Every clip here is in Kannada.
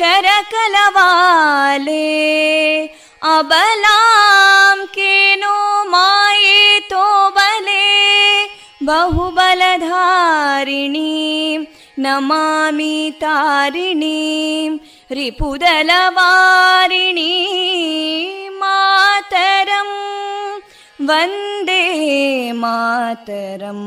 कलकल निनाद कराले कोटि कोटि भुजैदृता करकलवाले अबलां केनो मायेतो बले बहुबलधारिणीं नमामि तारिणीं रिपुदलवारिणी मातरं वन्दे मातरम्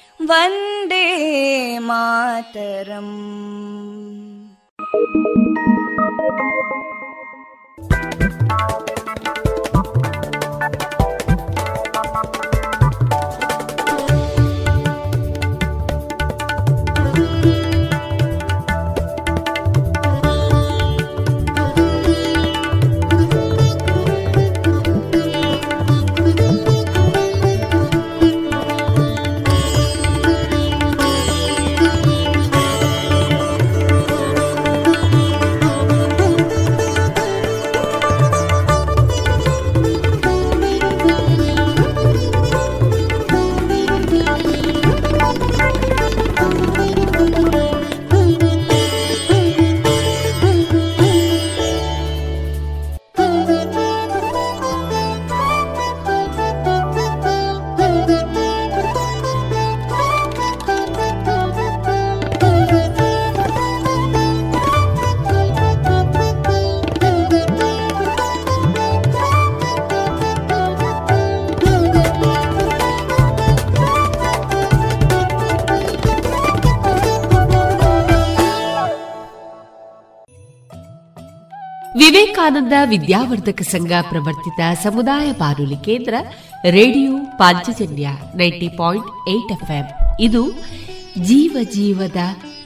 वन्दे मातरम् ವಿವೇಕಾನಂದ ವಿದ್ಯಾವರ್ಧಕ ಸಂಘ ಪ್ರವರ್ತಿತ ಸಮುದಾಯ ಬಾನುಲಿ ಕೇಂದ್ರ radio Panchajanya ninety point eight F ಇದು ಜೀವ ಜೀವದ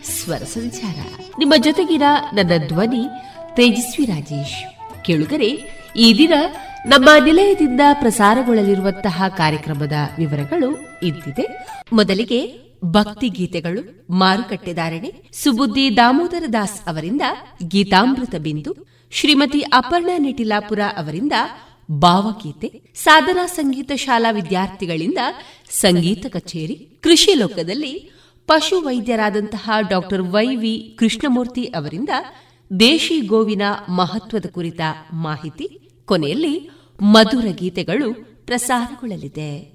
ಸ್ವರ ಸಂಚಾರ. ನಿಮ್ಮ ಜೊತೆಗಿನ ನನ್ನ ಧ್ವನಿ ತೇಜಸ್ವಿ ರಾಜೇಶ್. ಕೇಳುಗರೆ, ಈ ದಿನ ನಮ್ಮ ನಿಲಯದಿಂದ ಪ್ರಸಾರಗೊಳ್ಳಲಿರುವಂತಹ ಕಾರ್ಯಕ್ರಮದ ವಿವರಗಳು ಇಂತಿದೆ. ಮೊದಲಿಗೆ ಭಕ್ತಿ ಗೀತೆಗಳು ಮಾರುಕಟ್ಟೆದಾರಣೆ ಸುಬುದ್ದಿ ದಾಮೋದರ ದಾಸ್ ಅವರಿಂದ ಗೀತಾಮೃತ ಬಿಂದು ಶ್ರೀಮತಿ ಅಪರ್ಣಾ ನಿಟಿಲಾಪುರ ಅವರಿಂದ ಭಾವಗೀತೆ, ಸಾಧನಾ ಸಂಗೀತ ಶಾಲಾ ವಿದ್ಯಾರ್ಥಿಗಳಿಂದ ಸಂಗೀತ ಕಚೇರಿ, ಕೃಷಿ ಲೋಕದಲ್ಲಿ ಪಶು ವೈದ್ಯರಾದಂತಹ ಡಾಕ್ಟರ್ ವೈ ವಿ ಕೃಷ್ಣಮೂರ್ತಿ ಅವರಿಂದ ದೇಶಿ ಗೋವಿನ ಮಹತ್ವದ ಕುರಿತ ಮಾಹಿತಿ, ಕೊನೆಯಲ್ಲಿ ಮಧುರ ಗೀತೆಗಳು ಪ್ರಸಾರಗೊಳ್ಳಲಿದೆ.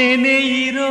ನೆನೆಯಿರೋ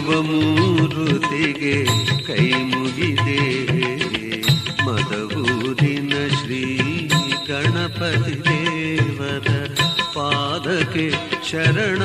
ಶಿವಮೂರುತಿಗೆ ಕೈ ಮುಗಿದೆ. ಮದಗೂರಿನ ಶ್ರೀ ಗಣಪತಿ ದೇವರ ಪಾದಕ್ಕೆ ಶರಣ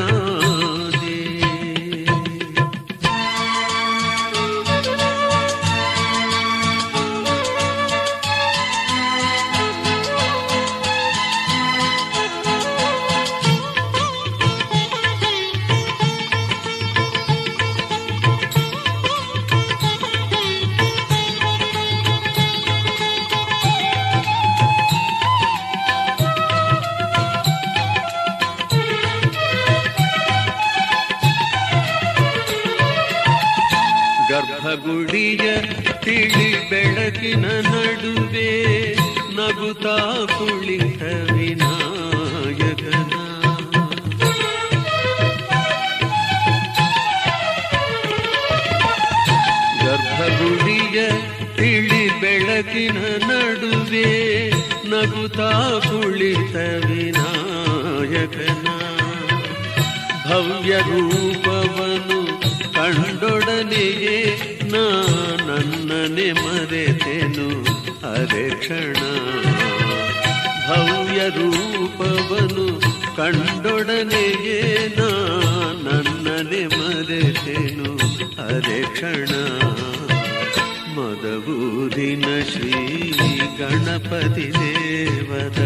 पतिदेवत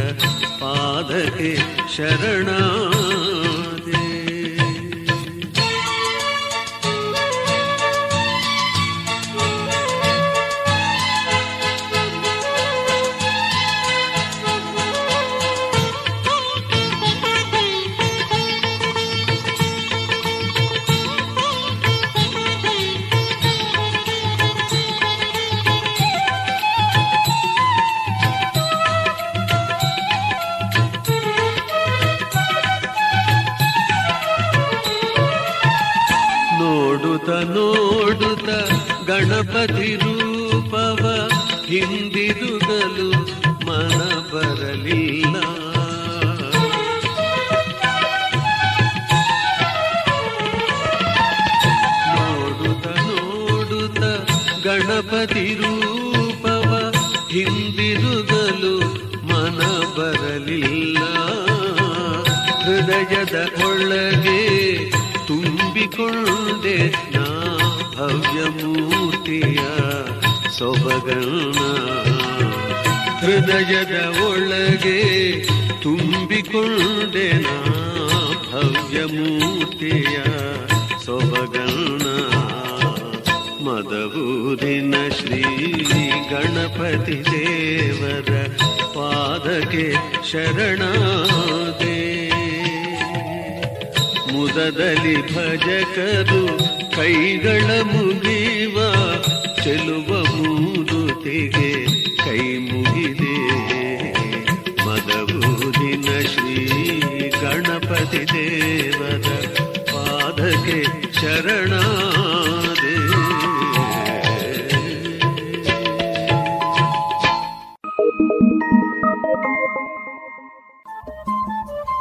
पादके शरणा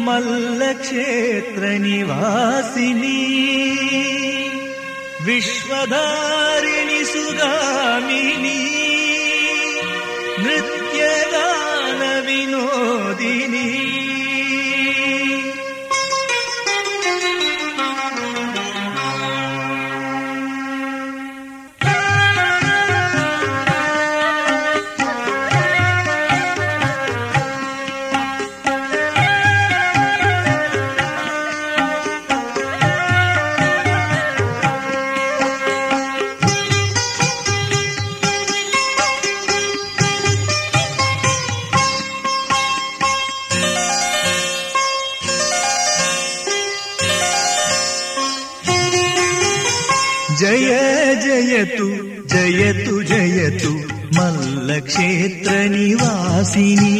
मल्लक्षेत्रनिवासिनी। विश्वधारिणि सुगामिनी। नृत्यगानविनोदिनी। क्षेत्रनिवासिनि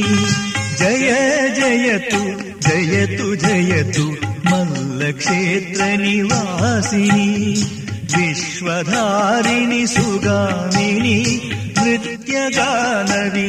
जय जयतु जयतु जयतु मल्लक्षेत्रनिवासिनि विश्वधारिणि सुगामिनि नृत्यदाननि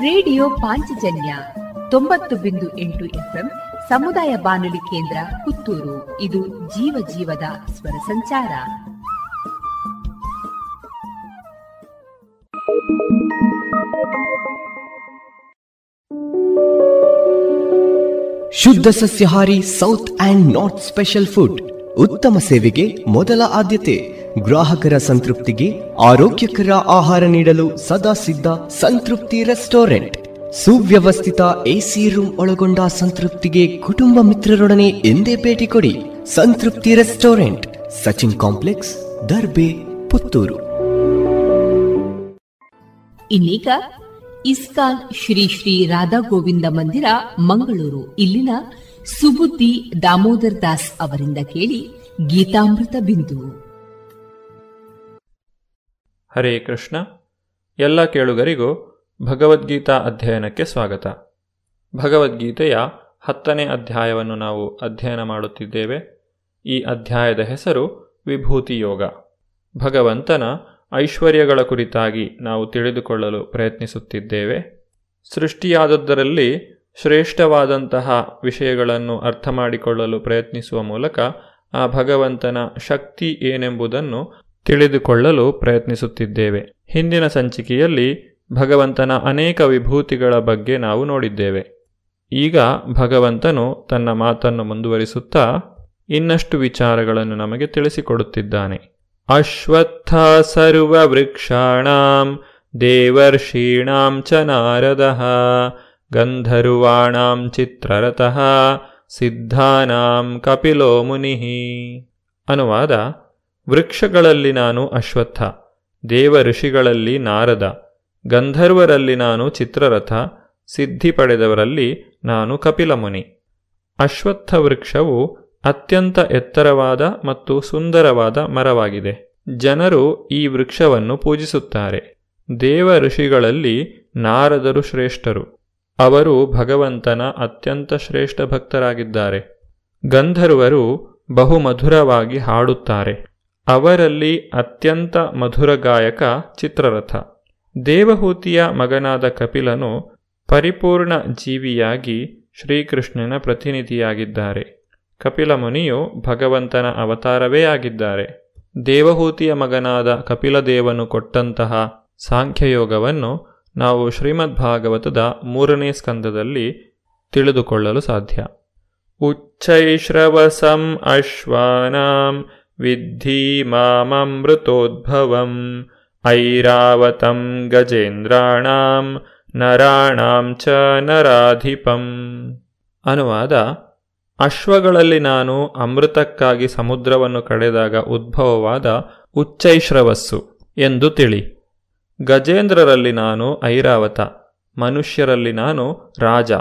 Radio Panchajanya ತೊಂಬತ್ತು ಬಿಂದು ಎಂಟು ಎಫ್ಎಂ ಸಮುದಾಯ ಬಾನುಲಿ ಕೇಂದ್ರ ಪುತ್ತೂರು. ಇದು ಜೀವ ಜೀವದ ಸ್ವರ ಸಂಚಾರ. ಶುದ್ಧ ಸಸ್ಯಹಾರಿ south and north special food ಉತ್ತಮ ಸೇವೆಗೆ ಮೊದಲ ಆದ್ಯತೆ. ಗ್ರಾಹಕರ ಸಂತೃಪ್ತಿಗೆ ಆರೋಗ್ಯಕರ ಆಹಾರ ನೀಡಲು ಸದಾ ಸಿದ್ಧ ಸಂತೃಪ್ತಿ ರೆಸ್ಟೋರೆಂಟ್. ಸುವ್ಯವಸ್ಥಿತ ಎಸಿ ರೂಮ್ ಒಳಗೊಂಡ ಸಂತೃಪ್ತಿಗೆ ಕುಟುಂಬ ಮಿತ್ರರೊಡನೆ ಎಂದೇ ಭೇಟಿ ಕೊಡಿ ಸಂತೃಪ್ತಿ ರೆಸ್ಟೋರೆಂಟ್, ಸಚಿನ್ ಕಾಂಪ್ಲೆಕ್ಸ್, ದರ್ಬೆ, ಪುತ್ತೂರು. ಇನ್ನೀಗ ಇಸ್ಕಾನ್ ಶ್ರೀ ಶ್ರೀ ರಾಧಾ ಗೋವಿಂದ ಮಂದಿರ, ಮಂಗಳೂರು. ಇಲ್ಲಿನ ಸುಬುದ್ದಿ ದಾಮೋದರ್ ದಾಸ್ ಅವರಿಂದ ಕೇಳಿ ಗೀತಾಮೃತ ಬಿಂದು. ಹರೇ ಕೃಷ್ಣ. ಎಲ್ಲ ಕೇಳುಗರಿಗೂ ಭಗವದ್ಗೀತಾ ಅಧ್ಯಯನಕ್ಕೆ ಸ್ವಾಗತ. ಭಗವದ್ಗೀತೆಯ ಹತ್ತನೇ ಅಧ್ಯಾಯವನ್ನು ನಾವು ಅಧ್ಯಯನ ಮಾಡುತ್ತಿದ್ದೇವೆ. ಈ ಅಧ್ಯಾಯದ ಹೆಸರು ವಿಭೂತಿ ಯೋಗ ಭಗವಂತನ ಐಶ್ವರ್ಯಗಳ ಕುರಿತಾಗಿ ನಾವು ತಿಳಿದುಕೊಳ್ಳಲು ಪ್ರಯತ್ನಿಸುತ್ತಿದ್ದೇವೆ. ಸೃಷ್ಟಿಯಾದದ್ದರಲ್ಲಿ ಶ್ರೇಷ್ಠವಾದಂತಹ ವಿಷಯಗಳನ್ನು ಅರ್ಥ ಮಾಡಿಕೊಳ್ಳಲು ಪ್ರಯತ್ನಿಸುವ ಮೂಲಕ ಆ ಭಗವಂತನ ಶಕ್ತಿ ಏನೆಂಬುದನ್ನು ತಿಳಿದುಕೊಳ್ಳಲು ಪ್ರಯತ್ನಿಸುತ್ತಿದ್ದೇವೆ. ಹಿಂದಿನ ಸಂಚಿಕೆಯಲ್ಲಿ ಭಗವಂತನ ಅನೇಕ ವಿಭೂತಿಗಳ ಬಗ್ಗೆ ನಾವು ನೋಡಿದ್ದೇವೆ. ಈಗ ಭಗವಂತನು ತನ್ನ ಮಾತನ್ನು ಮುಂದುವರಿಸುತ್ತಾ ಇನ್ನಷ್ಟು ವಿಚಾರಗಳನ್ನು ನಮಗೆ ತಿಳಿಸಿಕೊಡುತ್ತಿದ್ದಾನೆ. ಅಶ್ವತ್ಥ ಸರ್ವವೃಕ್ಷಾಣಾಂ ದೇವರ್ಷೀಣಾಂ ಚ ನಾರದ, ಗಂಧರ್ವಾಣಾಂ ಚಿತ್ರರಥ ಸಿದ್ಧಾನಾಂ ಕಪಿಲೋ ಮುನಿ. ಅನುವಾದ ವೃಕ್ಷಗಳಲ್ಲಿ ನಾನು ಅಶ್ವತ್ಥ ದೇವ ಋಷಿಗಳಲ್ಲಿ ನಾರದ, ಗಂಧರ್ವರಲ್ಲಿ ನಾನು ಚಿತ್ರರಥ, ಸಿದ್ಧಿ ಪಡೆದವರಲ್ಲಿ ನಾನು ಕಪಿಲಮುನಿ. ಅಶ್ವತ್ಥ ವೃಕ್ಷವು ಅತ್ಯಂತ ಎತ್ತರವಾದ ಮತ್ತು ಸುಂದರವಾದ ಮರವಾಗಿದೆ. ಜನರು ಈ ವೃಕ್ಷವನ್ನು ಪೂಜಿಸುತ್ತಾರೆ. ದೇವ ಋಷಿಗಳಲ್ಲಿ ನಾರದರು ಶ್ರೇಷ್ಠರು. ಅವರು ಭಗವಂತನ ಅತ್ಯಂತ ಶ್ರೇಷ್ಠ ಭಕ್ತರಾಗಿದ್ದಾರೆ. ಗಂಧರ್ವರು ಬಹುಮಧುರವಾಗಿ ಹಾಡುತ್ತಾರೆ. ಅವರಲ್ಲಿ ಅತ್ಯಂತ ಮಧುರ ಗಾಯಕ ಚಿತ್ರರಥ. ದೇವಹೂತಿಯ ಮಗನಾದ ಕಪಿಲನು ಪರಿಪೂರ್ಣ ಜೀವಿಯಾಗಿ ಶ್ರೀಕೃಷ್ಣನ ಪ್ರತಿನಿಧಿಯಾಗಿದ್ದಾರೆ. ಕಪಿಲ ಮುನಿಯು ಭಗವಂತನ ಅವತಾರವೇ ಆಗಿದ್ದಾರೆ. ದೇವಹೂತಿಯ ಮಗನಾದ ಕಪಿಲದೇವನು ಕೊಟ್ಟಂತಹ ಸಾಂಖ್ಯಯೋಗವನ್ನು ನಾವು ಶ್ರೀಮದ್ ಭಾಗವತದ ಮೂರನೇ ಸ್ಕಂದದಲ್ಲಿ ತಿಳಿದುಕೊಳ್ಳಲು ಸಾಧ್ಯ. ಉಚ್ಚೈಶ್ರವಸಂ ಅಶ್ವಾನಾಂ ವಿದ್ಧಿ ಮಾಮೃತೋದ್ಭವಂ ಐರಾವತಂ ಗಜೇಂದ್ರಾಣಾಂ ನರಾಣಾಂ ಚ ನರಾಧಿಪಂ ಅನುವಾದ ಅಶ್ವಗಳಲ್ಲಿ ನಾನು ಅಮೃತಕ್ಕಾಗಿ ಸಮುದ್ರವನ್ನು ಕಡೆದಾಗ ಉದ್ಭವವಾದ ಉಚ್ಚೈಶ್ರವಸ್ಸು ಎಂದು ತಿಳಿ. ಗಜೇಂದ್ರರಲ್ಲಿ ನಾನು ಐರಾವತ, ಮನುಷ್ಯರಲ್ಲಿ ನಾನು ರಾಜ.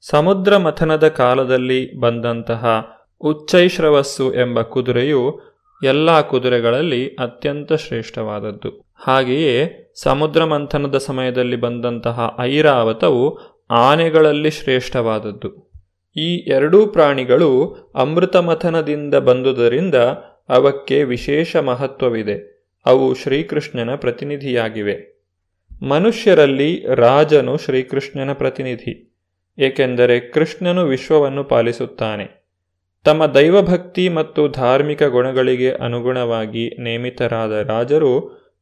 ಸಮುದ್ರ ಮಥನದ ಕಾಲದಲ್ಲಿ ಬಂದಂತಹ ಉಚ್ಚೈಶ್ರವಸ್ಸು ಎಂಬ ಕುದುರೆಯು ಎಲ್ಲ ಕುದುರೆಗಳಲ್ಲಿ ಅತ್ಯಂತ ಶ್ರೇಷ್ಠವಾದದ್ದು. ಹಾಗೆಯೇ ಸಮುದ್ರ ಮಂಥನದ ಸಮಯದಲ್ಲಿ ಬಂದಂತಹ ಐರಾವತವು ಆನೆಗಳಲ್ಲಿ ಶ್ರೇಷ್ಠವಾದದ್ದು. ಈ ಎರಡೂ ಪ್ರಾಣಿಗಳು ಅಮೃತ ಮಥನದಿಂದ ಬಂದುದರಿಂದ ಅವಕ್ಕೆ ವಿಶೇಷ ಮಹತ್ವವಿದೆ. ಅವು ಶ್ರೀಕೃಷ್ಣನ ಪ್ರತಿನಿಧಿಯಾಗಿವೆ. ಮನುಷ್ಯರಲ್ಲಿ ರಾಜನು ಶ್ರೀಕೃಷ್ಣನ ಪ್ರತಿನಿಧಿ, ಏಕೆಂದರೆ ಕೃಷ್ಣನು ವಿಶ್ವವನ್ನು ಪಾಲಿಸುತ್ತಾನೆ. ತಮ್ಮ ದೈವಭಕ್ತಿ ಮತ್ತು ಧಾರ್ಮಿಕ ಗುಣಗಳಿಗೆ ಅನುಗುಣವಾಗಿ ನೇಮಿತರಾದ ರಾಜರು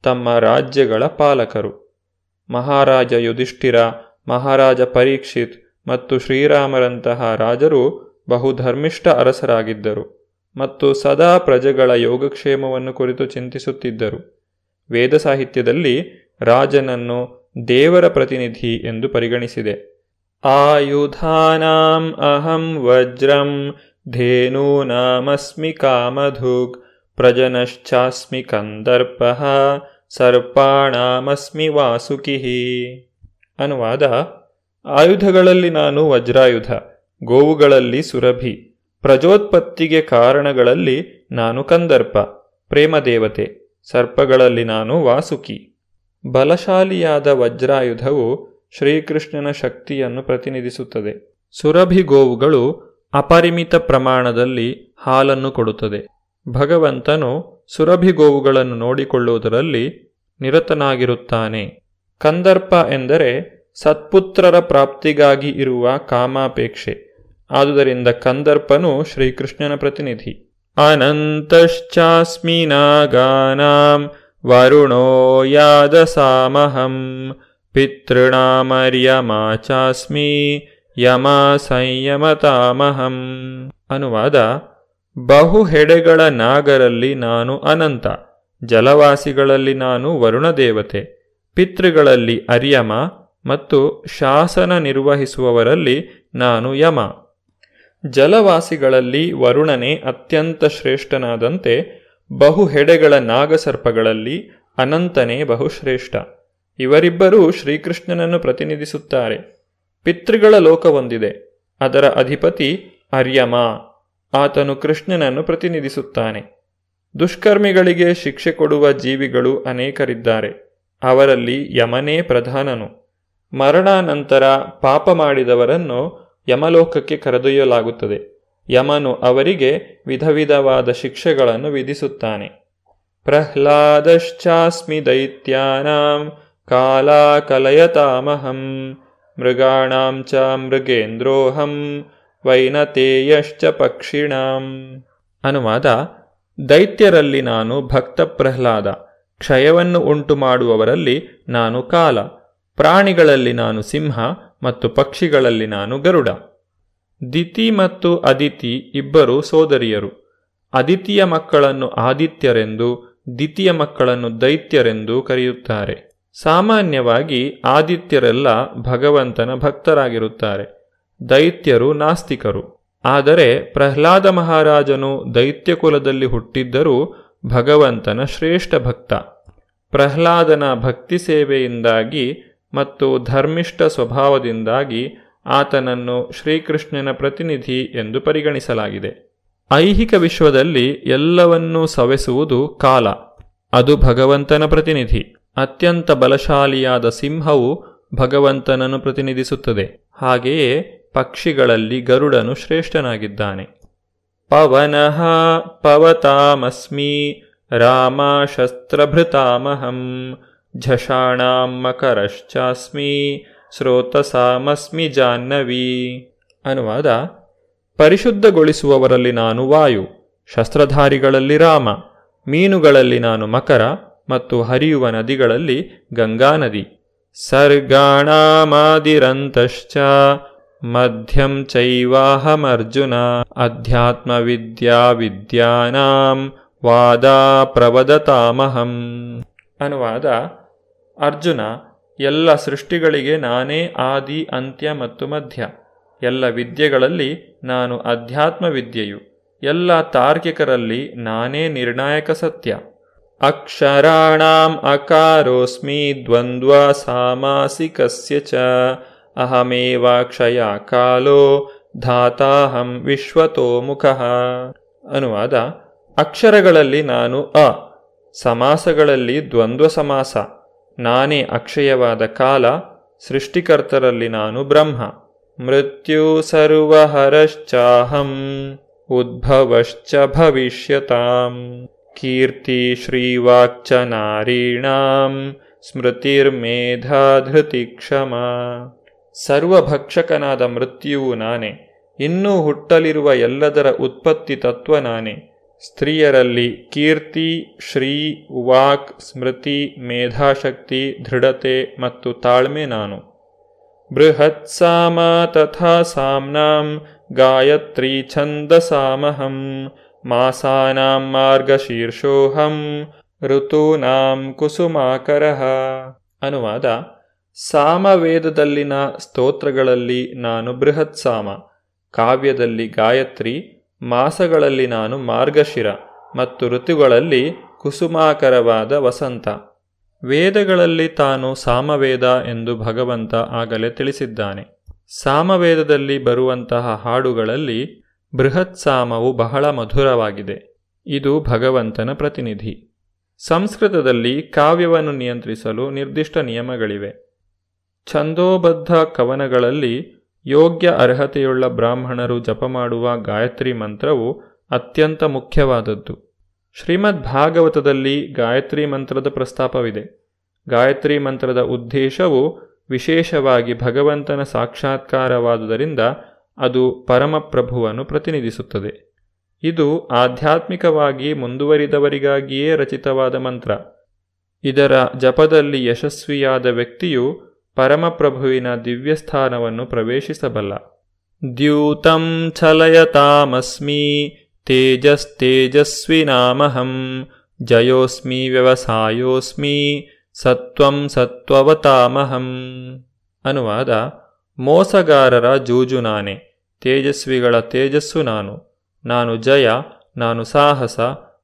ತಮ್ಮ ರಾಜ್ಯಗಳ ಪಾಲಕರು. ಮಹಾರಾಜ ಯುಧಿಷ್ಠಿರ, ಮಹಾರಾಜ ಪರೀಕ್ಷಿತ್ ಮತ್ತು ಶ್ರೀರಾಮರಂತಹ ರಾಜರು ಬಹುಧರ್ಮಿಷ್ಠ ಅರಸರಾಗಿದ್ದರು ಮತ್ತು ಸದಾ ಪ್ರಜೆಗಳ ಯೋಗಕ್ಷೇಮವನ್ನು ಕುರಿತು ಚಿಂತಿಸುತ್ತಿದ್ದರು. ವೇದ ಸಾಹಿತ್ಯದಲ್ಲಿ ರಾಜನನ್ನು ದೇವರ ಪ್ರತಿನಿಧಿ ಎಂದು ಪರಿಗಣಿಸಿದೆ. ಆಯುಧಾನಾಂ ಅಹಂ ವಜ್ರಂ ಧೇನೂನಾಮಸ್ಮಿ ಕಾಮಧೂಗ್ ಪ್ರಜನಶ್ಚಾಸ್ಮಿ ಕಂದರ್ಪ ಸರ್ಪಾಣಾಮಸ್ಮಿ ವಾಸುಕಿ ಅನುವಾದ ಆಯುಧಗಳಲ್ಲಿ ನಾನು ವಜ್ರಾಯುಧ, ಗೋವುಗಳಲ್ಲಿ ಸುರಭಿ, ಪ್ರಜೋತ್ಪತ್ತಿಗೆ ಕಾರಣಗಳಲ್ಲಿ ನಾನು ಕಂದರ್ಪ, ಪ್ರೇಮದೇವತೆ, ಸರ್ಪಗಳಲ್ಲಿ ನಾನು ವಾಸುಕಿ. ಬಲಶಾಲಿಯಾದ ವಜ್ರಾಯುಧವು ಶ್ರೀಕೃಷ್ಣನ ಶಕ್ತಿಯನ್ನು ಪ್ರತಿನಿಧಿಸುತ್ತದೆ. ಸುರಭಿ ಗೋವುಗಳು ಅಪರಿಮಿತ ಪ್ರಮಾಣದಲ್ಲಿ ಹಾಲನ್ನು ಕೊಡುತ್ತದೆ. ಭಗವಂತನು ಸುರಭಿ ಗೋವುಗಳನ್ನು ನೋಡಿಕೊಳ್ಳುವುದರಲ್ಲಿ ನಿರತನಾಗಿರುತ್ತಾನೆ. ಕಂದರ್ಪ ಎಂದರೆ ಸತ್ಪುತ್ರರ ಪ್ರಾಪ್ತಿಗಾಗಿ ಇರುವ ಕಾಮಾಪೇಕ್ಷೆ. ಆದುದರಿಂದ ಕಂದರ್ಪನು ಶ್ರೀಕೃಷ್ಣನ ಪ್ರತಿನಿಧಿ. ಅನಂತಶ್ಚಾಸ್ಮಿ ನಾಗಾನಾಂ ವರುಣೋ ಯಾದಸಾಮಹಂ ಪಿತೃಣಾಮರ್ಯಮಾ ಚಾಸ್ಮಿ ಯಮ ಸಂಯಮತಾಮಹಂ. ಅನುವಾದ, ಬಹು ಹೆಡೆಗಳ ನಾಗರಲ್ಲಿ ನಾನು ಅನಂತ, ಜಲವಾಸಿಗಳಲ್ಲಿ ನಾನು ವರುಣದೇವತೆ ಪಿತೃಗಳಲ್ಲಿ ಅರ್ಯಮ ಮತ್ತು ಶಾಸನ ನಿರ್ವಹಿಸುವವರಲ್ಲಿ ನಾನು ಯಮ. ಜಲವಾಸಿಗಳಲ್ಲಿ ವರುಣನೇ ಅತ್ಯಂತ ಶ್ರೇಷ್ಠನಾದಂತೆ, ಬಹು ಹೆಡೆಗಳ ನಾಗಸರ್ಪಗಳಲ್ಲಿ ಅನಂತನೇ ಬಹುಶ್ರೇಷ್ಠ. ಇವರಿಬ್ಬರೂ ಶ್ರೀಕೃಷ್ಣನನ್ನು ಪ್ರತಿನಿಧಿಸುತ್ತಾರೆ. ಪಿತೃಗಳ ಲೋಕವೊಂದಿದೆ. ಅದರ ಅಧಿಪತಿ ಅರ್ಯಮ. ಆತನು ಕೃಷ್ಣನನ್ನು ಪ್ರತಿನಿಧಿಸುತ್ತಾನೆ. ದುಷ್ಕರ್ಮಿಗಳಿಗೆ ಶಿಕ್ಷೆ ಕೊಡುವ ಜೀವಿಗಳು ಅನೇಕರಿದ್ದಾರೆ. ಅವರಲ್ಲಿ ಯಮನೇ ಪ್ರಧಾನನು. ಮರಣಾನಂತರ ಪಾಪ ಮಾಡಿದವರನ್ನು ಯಮಲೋಕಕ್ಕೆ ಕರೆದೊಯ್ಯಲಾಗುತ್ತದೆ. ಯಮನು ಅವರಿಗೆ ವಿಧ ವಿಧವಾದ ಶಿಕ್ಷೆಗಳನ್ನು ವಿಧಿಸುತ್ತಾನೆ. ಪ್ರಹ್ಲಾದಶ್ಚಾಸ್ಮಿ ದೈತ್ಯಾನಾಂ ಕಾಲಾಕಲಯತಾಮಹಂ. ಮೃಗಾಣಾಂ ಚ ಮೃಗೇಂದ್ರೋಹಂ ವೈನತೇಯಶ್ಚ ಪಕ್ಷಿಣಾಂ ಅನುವಾದ ದೈತ್ಯರಲ್ಲಿ ನಾನು ಭಕ್ತ ಪ್ರಹ್ಲಾದ, ಕ್ಷಯವನ್ನು ಉಂಟು ಮಾಡುವವರಲ್ಲಿ ನಾನು ಕಾಲ, ಪ್ರಾಣಿಗಳಲ್ಲಿ ನಾನು ಸಿಂಹ ಮತ್ತು ಪಕ್ಷಿಗಳಲ್ಲಿ ನಾನು ಗರುಡ. ದಿತಿ ಮತ್ತು ಅದಿತಿ ಇಬ್ಬರು ಸೋದರಿಯರು. ಅದಿತಿಯ ಮಕ್ಕಳನ್ನು ಆದಿತ್ಯರೆಂದು, ದಿತಿಯ ಮಕ್ಕಳನ್ನು ದೈತ್ಯರೆಂದು ಕರೆಯುತ್ತಾರೆ. ಸಾಮಾನ್ಯವಾಗಿ ಆದಿತ್ಯರೆಲ್ಲ ಭಗವಂತನ ಭಕ್ತರಾಗಿರುತ್ತಾರೆ. ದೈತ್ಯರು ನಾಸ್ತಿಕರು. ಆದರೆ ಪ್ರಹ್ಲಾದ ಮಹಾರಾಜನು ದೈತ್ಯ ಕುಲದಲ್ಲಿ ಹುಟ್ಟಿದ್ದರೂ ಭಗವಂತನ ಶ್ರೇಷ್ಠ ಭಕ್ತ. ಪ್ರಹ್ಲಾದನ ಭಕ್ತಿ ಸೇವೆಯಿಂದಾಗಿ ಮತ್ತು ಧರ್ಮಿಷ್ಠ ಸ್ವಭಾವದಿಂದಾಗಿ ಆತನನ್ನು ಶ್ರೀಕೃಷ್ಣನ ಪ್ರತಿನಿಧಿ ಎಂದು ಪರಿಗಣಿಸಲಾಗಿದೆ. ಐಹಿಕ ವಿಶ್ವದಲ್ಲಿ ಎಲ್ಲವನ್ನೂ ಸವೆಸುವುದು ಕಾಲ. ಅದು ಭಗವಂತನ ಪ್ರತಿನಿಧಿ. ಅತ್ಯಂತ ಬಲಶಾಲಿಯಾದ ಸಿಂಹವು ಭಗವಂತನನ್ನು ಪ್ರತಿನಿಧಿಸುತ್ತದೆ. ಹಾಗೆಯೇ ಪಕ್ಷಿಗಳಲ್ಲಿ ಗರುಡನು ಶ್ರೇಷ್ಠನಾಗಿದ್ದಾನೆ. ಪವನಃ ಪವತಾಮಸ್ಮಿ ರಾಮ ಶಸ್ತ್ರಭೃತಾಮಹಂ ಝಷಾಣಾಂ ಮಕರಶ್ಚಾಸ್ಮಿ ಸ್ರೋತಸಾಮಸ್ಮಿ ಜಾಹ್ನವಿ. ಅನುವಾದ, ಪರಿಶುದ್ಧಗೊಳಿಸುವವರಲ್ಲಿ ನಾನು ವಾಯು, ಶಸ್ತ್ರಧಾರಿಗಳಲ್ಲಿ ರಾಮ, ಮೀನುಗಳಲ್ಲಿ ನಾನು ಮಕರ ಮತ್ತು ಹರಿಯುವ ನದಿಗಳಲ್ಲಿ ಗಂಗಾ ನದಿ. ಸರ್ಗಾಣಾಮಾದಿರಂತಶ್ಚ ಮಧ್ಯಂ ಚೈವಾಹಮರ್ಜುನ ಅಧ್ಯಾತ್ಮವಿದ್ಯಾ ವಿದ್ಯಾನಾಂ ವಾದಾ ಪ್ರವದತಾಮಹಂ. ಅನುವಾದ, ಅರ್ಜುನ, ಎಲ್ಲ ಸೃಷ್ಟಿಗಳಿಗೆ ನಾನೇ ಆದಿ, ಅಂತ್ಯ ಮತ್ತು ಮಧ್ಯ. ಎಲ್ಲ ವಿದ್ಯೆಗಳಲ್ಲಿ ನಾನು ಅಧ್ಯಾತ್ಮ ವಿದ್ಯೆಯು ಎಲ್ಲ ತಾರ್ಕಿಕರಲ್ಲಿ ನಾನೇ ನಿರ್ಣಾಯಕ ಸತ್ಯ. ಅಕ್ಷರಾಣಾಂ ಅಕಾರೋಸ್ಮಿ ದ್ವಂದ್ವ ಸಾಮಾಸಿಕಸ್ಯ ಚ ಅಹಮೇವಾಕ್ಷಯ ಕಾಲೋ ಧಾತಾಹಂ ವಿಶ್ವತೋಮುಖ ಅನುವಾದ ಅಕ್ಷರಗಳಲ್ಲಿ ನಾನು ಅ। ಸಮಾಸಗಳಲ್ಲಿ ದ್ವಂದ್ವ ಸಮಾಸ ನಾನೇ ಅಕ್ಷಯವಾದ ಕಾಲ। ಸೃಷ್ಟಿಕರ್ತರಲ್ಲಿ ನಾನು ಬ್ರಹ್ಮ। ಮೃತ್ಯು ಸರ್ವಹರಶ್ಚಾಹಂ। ಉದ್ಭವಶ್ಚ ಭವಿಷ್ಯತಾಂ। ನಾರೀಣಾಂ ಸ್ಮೃತಿರ್ಮೇಧಾಧೃತಿ ಕ್ಷಮ ಸರ್ವಭಕ್ಷಕನಾದ ಮೃತ್ಯುವು ನಾನೇ, ಇನ್ನೂ ಹುಟ್ಟಲಿರುವ ಎಲ್ಲದರ ಉತ್ಪತ್ತಿ ತತ್ವ ನಾನೇ. ಸ್ತ್ರೀಯರಲ್ಲಿ ಕೀರ್ತಿ, ಶ್ರೀ, ವಾಕ್, ಸ್ಮೃತಿ, ಮೇಧಾಶಕ್ತಿ, ದೃಢತೆ ಮತ್ತು ತಾಳ್ಮೆ ನಾನು. ಬೃಹತ್ ಸಾಮ ತಥಾ ಸಾಮ್ನಾಂ ಗಾಯತ್ರಿ ಛಂದಸಾಮಹಂ ಮಾಸಾನಾಂ ಮಾರ್ಗಶೀರ್ಷೋಹಂ ಋತೂನಾಂ ಕುಸುಮಾಕರಃ ಅನುವಾದ ಸಾಮವೇದದಲ್ಲಿನ ಸ್ತೋತ್ರಗಳಲ್ಲಿ ನಾನು ಬೃಹತ್ ಸಾಮ, ಕಾವ್ಯದಲ್ಲಿ ಗಾಯತ್ರಿ, ಮಾಸಗಳಲ್ಲಿ ನಾನು ಮಾರ್ಗಶಿರ ಮತ್ತು ಋತುಗಳಲ್ಲಿ ಕುಸುಮಾಕರವಾದ ವಸಂತ. ವೇದಗಳಲ್ಲಿ ತಾನು ಸಾಮವೇದ ಎಂದು ಭಗವಂತ ಆಗಲೇ ತಿಳಿಸಿದ್ದಾನೆ. ಸಾಮವೇದದಲ್ಲಿ ಬರುವಂತಹ ಹಾಡುಗಳಲ್ಲಿ ಬೃಹತ್ ಸಾಮವು ಬಹಳ ಮಧುರವಾಗಿದೆ. ಇದು ಭಗವಂತನ ಪ್ರತಿನಿಧಿ. ಸಂಸ್ಕೃತದಲ್ಲಿ ಕಾವ್ಯವನ್ನು ನಿಯಂತ್ರಿಸಲು ನಿರ್ದಿಷ್ಟ ನಿಯಮಗಳಿವೆ. ಛಂದೋಬದ್ಧ ಕವನಗಳಲ್ಲಿ ಯೋಗ್ಯ ಅರ್ಹತೆಯುಳ್ಳ ಬ್ರಾಹ್ಮಣರು ಜಪ ಮಾಡುವ ಗಾಯತ್ರಿ ಮಂತ್ರವು ಅತ್ಯಂತ ಮುಖ್ಯವಾದದ್ದು. ಶ್ರೀಮದ್ ಭಾಗವತದಲ್ಲಿ ಗಾಯತ್ರಿ ಮಂತ್ರದ ಪ್ರಸ್ತಾಪವಿದೆ. ಗಾಯತ್ರಿ ಮಂತ್ರದ ಉದ್ದೇಶವು ವಿಶೇಷವಾಗಿ ಭಗವಂತನ ಸಾಕ್ಷಾತ್ಕಾರವಾದುದರಿಂದ ಅದು ಪರಮಪ್ರಭುವನ್ನು ಪ್ರತಿನಿಧಿಸುತ್ತದೆ. ಇದು ಆಧ್ಯಾತ್ಮಿಕವಾಗಿ ಮುಂದುವರಿದವರಿಗಾಗಿಯೇ ರಚಿತವಾದ ಮಂತ್ರ. ಇದರ ಜಪದಲ್ಲಿ ಯಶಸ್ವಿಯಾದ ವ್ಯಕ್ತಿಯು ಪರಮಪ್ರಭುವಿನ ದಿವ್ಯಸ್ಥಾನವನ್ನು ಪ್ರವೇಶಿಸಬಲ್ಲ. ದ್ಯೂತಂ ಛಲಯತಾಮಸ್ಮಿ ತೇಜಸ್ತೇಜಸ್ವಿನಾಮಹಂ ಜಯೋಸ್ಮಿ ವ್ಯವಸಾಯೋಸ್ಮಿ ಸತ್ವಂ ಸತ್ವವತಾಮಹಂ. ಅನುವಾದ ಮೋಸಗಾರರ ಜೂಜು ನಾನೆ ತೇಜಸ್ವಿಗಳ ತೇಜಸ್ಸು ನಾನು. ನಾನು ಜಯ, ನಾನು ಸಾಹಸ,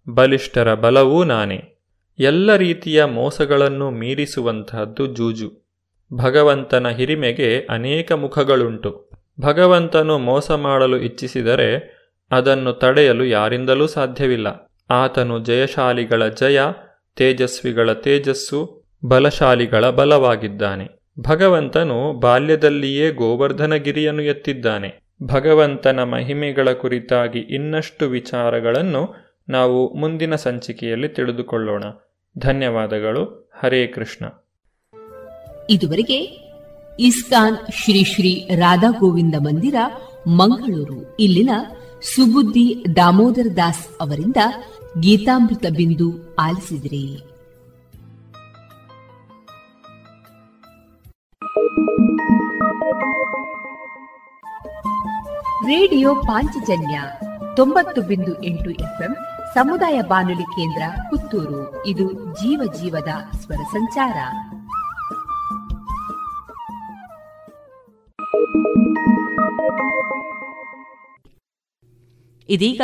ಬಲಿಷ್ಠರ ಬಲವೂ ನಾನೇ. ಎಲ್ಲ ರೀತಿಯ ಮೋಸಗಳನ್ನು ಮೀರಿಸುವಂತಹದ್ದು ಜೂಜು. ಭಗವಂತನ ಹಿರಿಮೆಗೆ ಅನೇಕ ಮುಖಗಳುಂಟು. ಭಗವಂತನು ಮೋಸ ಮಾಡಲು ಇಚ್ಛಿಸಿದರೆ ಅದನ್ನು ತಡೆಯಲು ಯಾರಿಂದಲೂ ಸಾಧ್ಯವಿಲ್ಲ. ಆತನು ಜಯಶಾಲಿಗಳ ಜಯ, ತೇಜಸ್ವಿಗಳ ತೇಜಸ್ಸು, ಬಲಶಾಲಿಗಳ ಬಲವಾಗಿದ್ದಾನೆ. ಭಗವಂತನು ಬಾಲ್ಯದಲ್ಲಿಯೇ ಗೋವರ್ಧನಗಿರಿಯನ್ನು ಎತ್ತಿದ್ದಾನೆ. ಭಗವಂತನ ಮಹಿಮೆಗಳ ಕುರಿತಾಗಿ ಇನ್ನಷ್ಟು ವಿಚಾರಗಳನ್ನು ನಾವು ಮುಂದಿನ ಸಂಚಿಕೆಯಲ್ಲಿ ತಿಳಿದುಕೊಳ್ಳೋಣ. ಧನ್ಯವಾದಗಳು. ಹರೇ ಕೃಷ್ಣ. ಇದುವರೆಗೆ ಇಸ್ಕಾನ್ ಶ್ರೀ ಶ್ರೀ ರಾಧಾ ಗೋವಿಂದ ಮಂದಿರ, ಮಂಗಳೂರು. ಇಲ್ಲಿನ ಸುಬುದ್ದಿ ದಾಮೋದರ ದಾಸ್ ಅವರಿಂದ ಗೀತಾಮೃತ ಬಿಂದು ಆಲಿಸಿದ್ರಿ. ರೇಡಿಯೋ ಪಾಂಚಜನ್ಯ ತೊಂಬತ್ತು ಬಿಂದು ಎಂಟು ಎಫ್ಎಂ ಸಮುದಾಯ ಬಾನುಲಿ ಕೇಂದ್ರ ಪುತ್ತೂರು. ಇದು ಜೀವ ಜೀವದ ಸ್ವರ ಸಂಚಾರ. ಇದೀಗ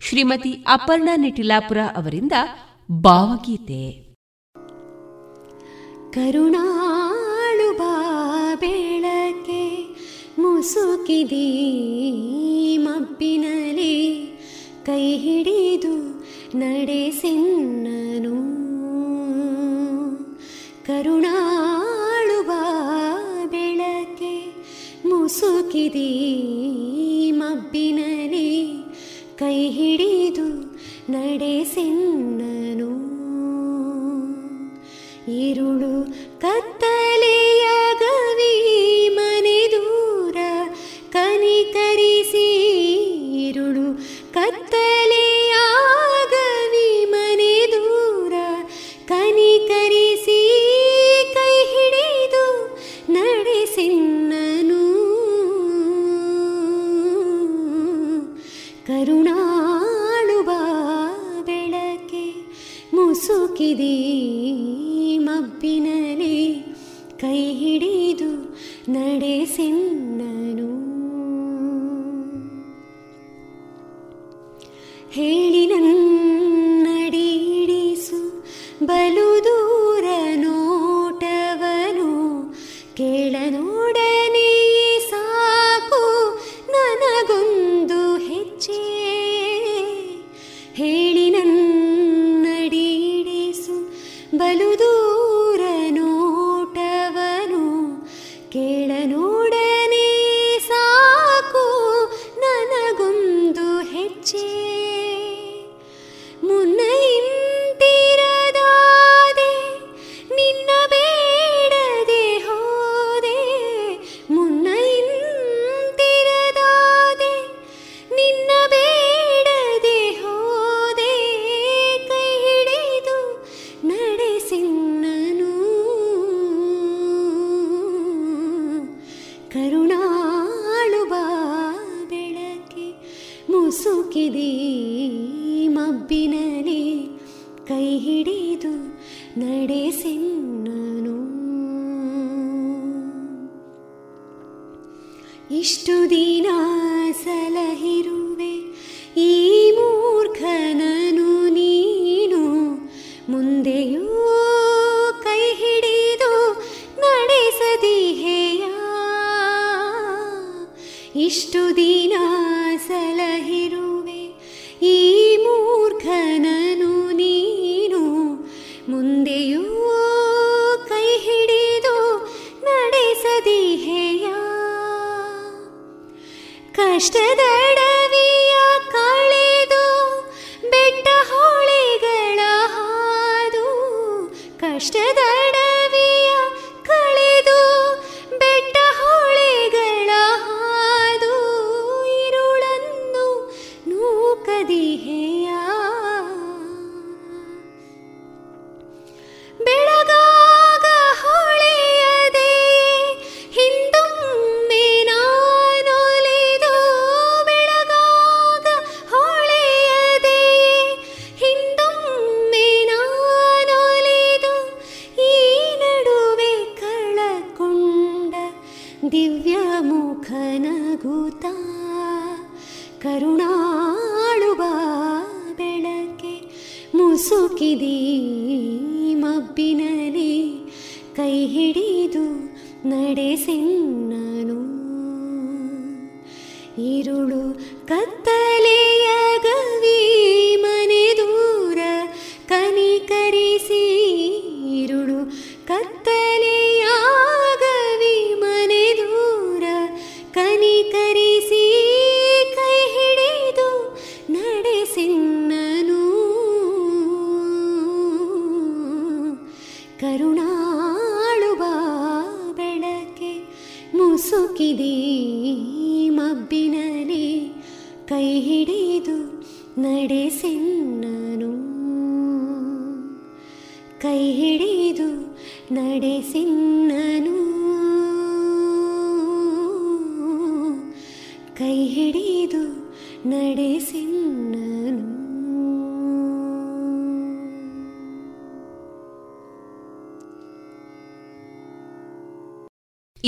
ಶ್ರೀಮತಿ ಅಪರ್ಣಾ ನಿಟಿಲಾಪುರ ಅವರಿಂದ ಭಾವಗೀತೆ. ಕರುಣಾಳು ಬೆಳಕೆ ಮುಸುಕಿದಿ ಮಬ್ಬಿನಲಿ ಕೈ ಹಿಡಿದು ನಡೆಸೆನ್ನನು ಕರುಣಾಳುವ ಬೆಳಕೆ ಮುಸುಕಿದಿ ಮಬ್ಬಿನಲಿ ಕೈ ಹಿಡಿದು ನಡೆಸೆನ್ನನು ഇരുളു ಕತ್ತಲೆಯಾಗವಿ ಮನೆ ದೂರ ಕನಿಕರಿಸಿ ಇರುಳು. ಕತ್ತಲೆಯಾಗವಿ ಮನೆ ದೂರ. ಕನಿಕರಿಸಿ ಕೈ ಹಿಡಿದು ನಡೆಸಿನ್ನನು ಕರುಣಾಳುವ ಬೆಳಕೆ ಮುಸುಕಿದೆ ಮಬ್ಬಿನಲಿ. ಕೈ ಹಿಡಿದು ನಡೆಸಿನ್ನನು ಹೇಳಿ ನನ್ನಡಿಡಿಸು ಬಲು ದೂರ ನೋಟವನು ಕೇಳನು ಇಷ್ಟು ದಿನ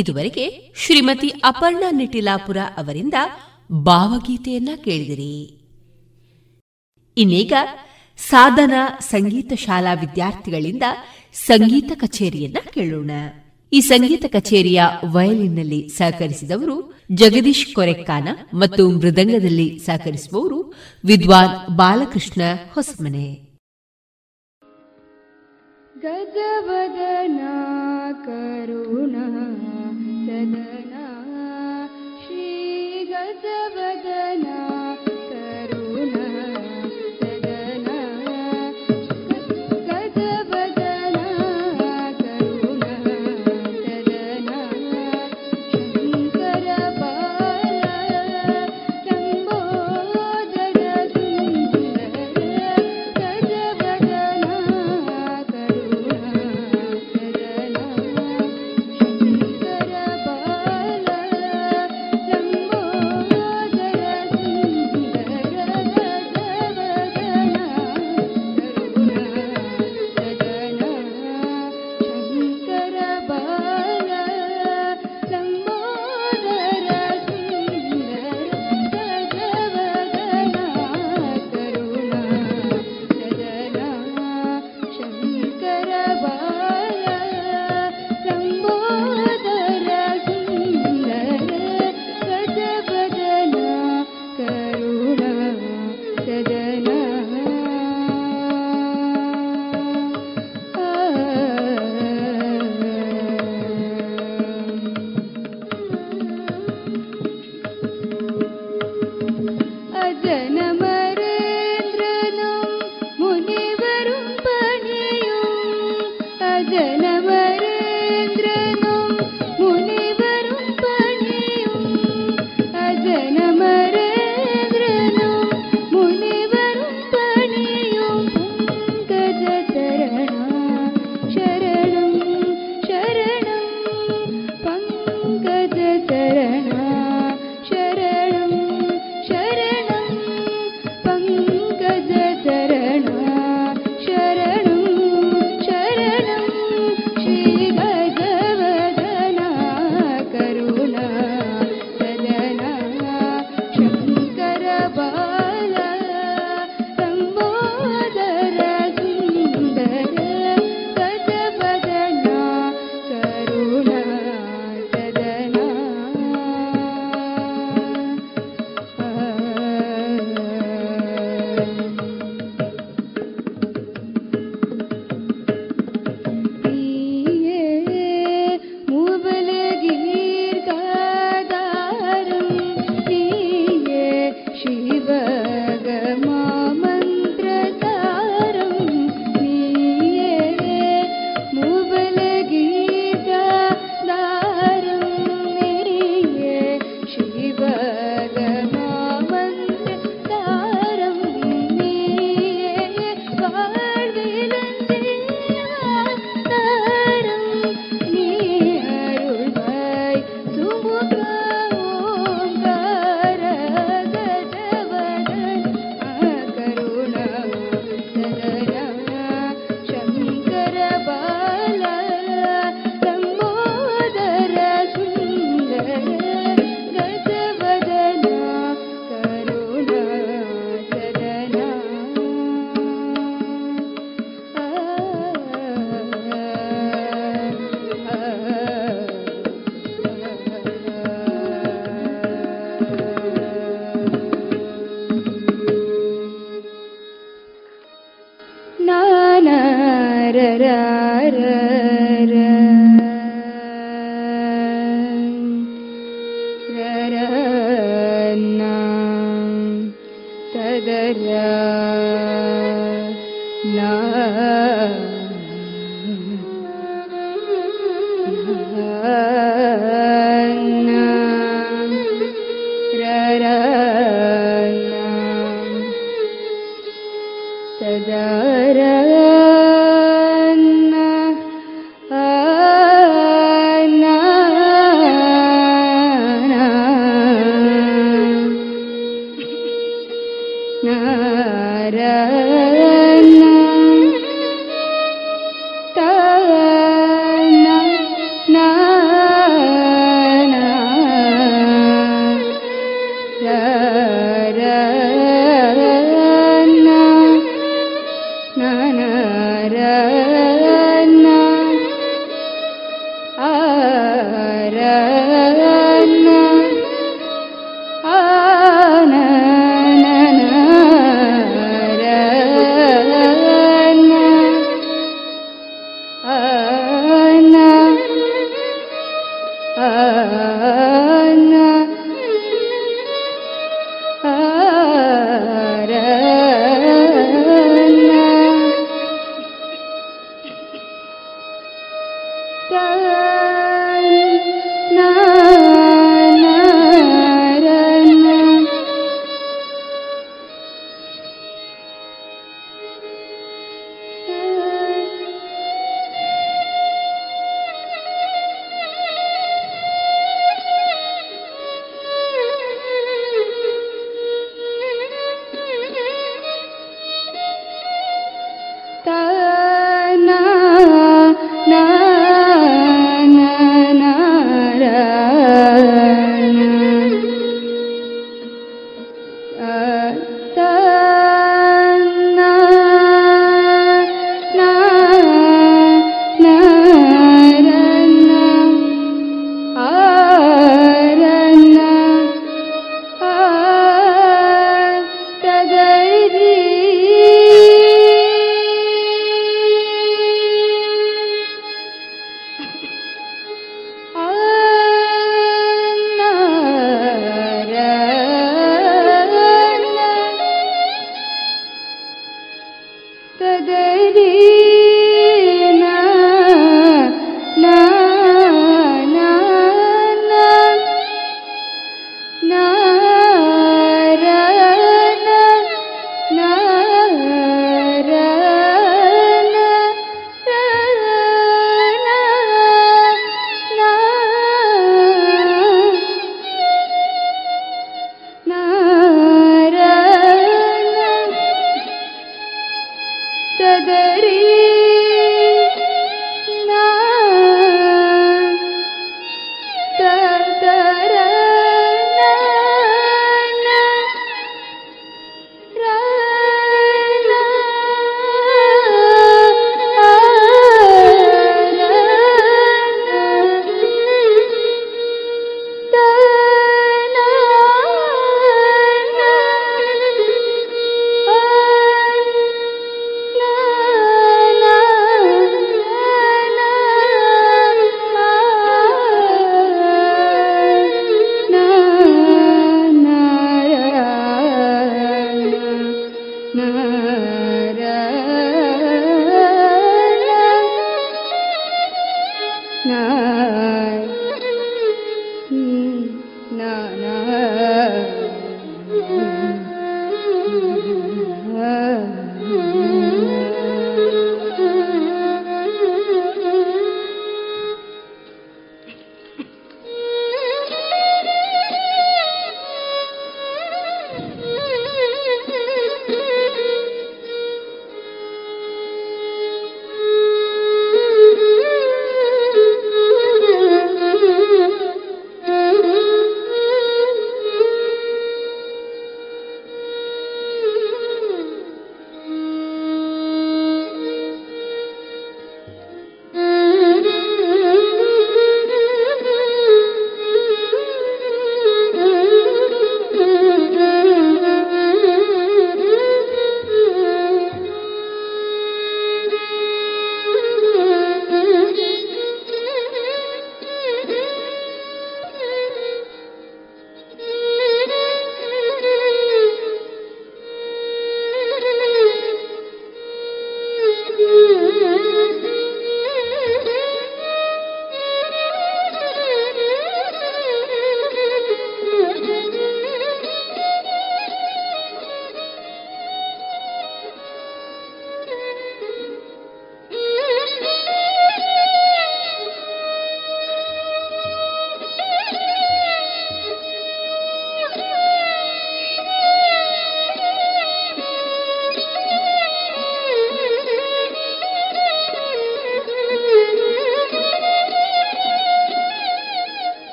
ಇದುವರೆಗೆ ಶ್ರೀಮತಿ ಅಪರ್ಣಾ ನಿಟಿಲಾಪುರ ಅವರಿಂದ ಭಾವಗೀತೆಯನ್ನ ಕೇಳಿದಿರಿ. ಇನ್ನೀಗ ಸಾಧನ ಸಂಗೀತ ಶಾಲಾ ವಿದ್ಯಾರ್ಥಿಗಳಿಂದ ಸಂಗೀತ ಕಚೇರಿಯನ್ನ ಕೇಳೋಣ. ಈ ಸಂಗೀತ ಕಚೇರಿಯ ವಯಲಿನ್ನಲ್ಲಿ ಸಹಕರಿಸಿದವರು ಜಗದೀಶ್ ಕೊರೆಕ್ಕಾನ ಮತ್ತು ಮೃದಂಗದಲ್ಲಿ ಸಹಕರಿಸುವವರು ವಿದ್ವಾನ್ ಬಾಲಕೃಷ್ಣ ಹೊಸಮನೆ. ಗಜವದನ ಕರುಣಾ श्रीग बदन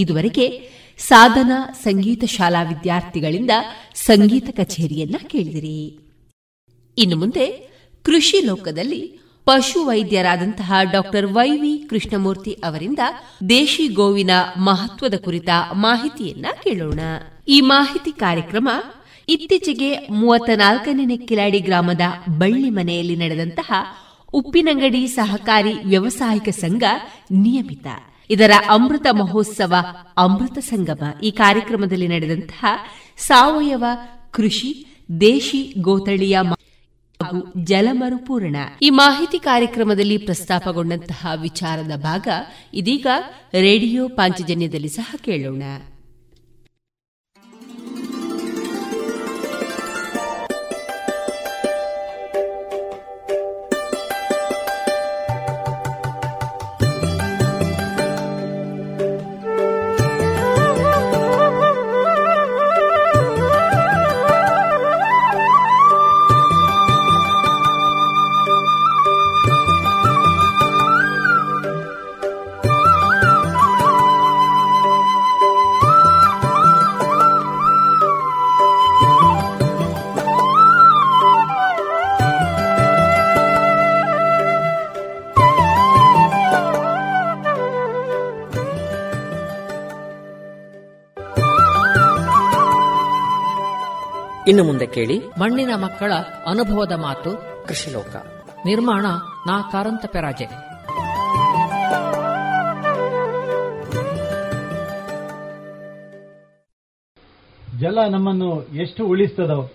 ಇದುವರೆಗೆ ಸಾಧನಾ ಸಂಗೀತ ಶಾಲಾ ವಿದ್ಯಾರ್ಥಿಗಳಿಂದ ಸಂಗೀತ ಕಚೇರಿಯನ್ನ ಕೇಳಿದಿರಿ. ಇನ್ನು ಮುಂದೆ ಕೃಷಿ ಲೋಕದಲ್ಲಿ ಪಶು ವೈದ್ಯರಾದಂತಹ ಡಾಕ್ಟರ್ ವೈವಿ ಕೃಷ್ಣಮೂರ್ತಿ ಅವರಿಂದ ದೇಶಿ ಗೋವಿನ ಮಹತ್ವದ ಕುರಿತ ಮಾಹಿತಿಯನ್ನ ಕೇಳೋಣ. ಈ ಮಾಹಿತಿ ಕಾರ್ಯಕ್ರಮ ಇತ್ತೀಚೆಗೆ ಮೂವತ್ತ ನಾಲ್ಕನೇ ಕಿಲಾಡಿ ಗ್ರಾಮದ ಬಳ್ಳಿ ಮನೆಯಲ್ಲಿ ನಡೆದಂತಹ ಉಪ್ಪಿನಂಗಡಿ ಸಹಕಾರಿ ವ್ಯವಸಾಯಿಕ ಸಂಘ ನಿಯಮಿತ. ಇದರ ಅಮೃತ ಮಹೋತ್ಸವ ಅಮೃತ ಸಂಗಮ ಈ ಕಾರ್ಯಕ್ರಮದಲ್ಲಿ ನಡೆದಂತಹ ಸಾವಯವ ಕೃಷಿ, ದೇಶಿ ಗೋತಳಿಯ ಹಾಗೂ ಜಲಮರುಪೂರಣ. ಈ ಮಾಹಿತಿ ಕಾರ್ಯಕ್ರಮದಲ್ಲಿ ಪ್ರಸ್ತಾಪಗೊಂಡಂತಹ ವಿಚಾರದ ಭಾಗ ಇದೀಗ ರೇಡಿಯೋ ಪಾಂಚಜನ್ಯದಲ್ಲಿ ಸಹ ಕೇಳೋಣ. ಇನ್ನು ಮುಂದೆ ಕೇಳಿ. ಮಣ್ಣಿನ ಮಕ್ಕಳ ಅನುಭವದ ಮಾತು. ಕೃಷಿಲೋಕ. ನಿರ್ಮಾಣ ನಾ ಕಾರಂತ ಪೆರಾಜೆ. ಜಲ ನಮ್ಮನ್ನು ಎಷ್ಟು ಉಳಿಸ್ತದೋ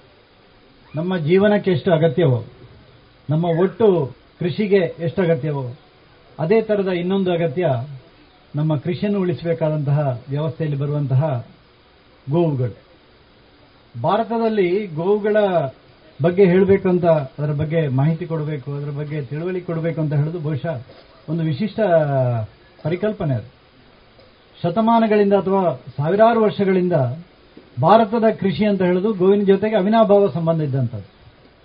ನಮ್ಮ ಜೀವನಕ್ಕೆ ಎಷ್ಟು ಅಗತ್ಯವೋ ನಮ್ಮ ಒಟ್ಟು ಕೃಷಿಗೆ ಎಷ್ಟು ಅಗತ್ಯವೋ ಅದೇ ತರದ ಇನ್ನೊಂದು ಅಗತ್ಯ ನಮ್ಮ ಕೃಷಿಯನ್ನು ಉಳಿಸಬೇಕಾದಂತಹ ವ್ಯವಸ್ಥೆಯಲ್ಲಿ ಬರುವಂತಹ ಗೋವುಗಳು. ಭಾರತದಲ್ಲಿ ಗೋವುಗಳ ಬಗ್ಗೆ ಹೇಳಬೇಕು ಅಂತ ಅದರ ಬಗ್ಗೆ ಮಾಹಿತಿ ಕೊಡಬೇಕು, ಅದರ ಬಗ್ಗೆ ತಿಳುವಳಿಕೆ ಕೊಡಬೇಕು ಅಂತ ಹೇಳೋದು ಬಹುಶಃ ಒಂದು ವಿಶಿಷ್ಟ ಪರಿಕಲ್ಪನೆ ಅದು. ಶತಮಾನಗಳಿಂದ ಅಥವಾ ಸಾವಿರಾರು ವರ್ಷಗಳಿಂದ ಭಾರತದ ಕೃಷಿ ಅಂತ ಹೇಳೋದು ಗೋವಿನ ಜೊತೆಗೆ ಅವಿನಾಭಾವ ಸಂಬಂಧ ಇದ್ದಂಥದ್ದು.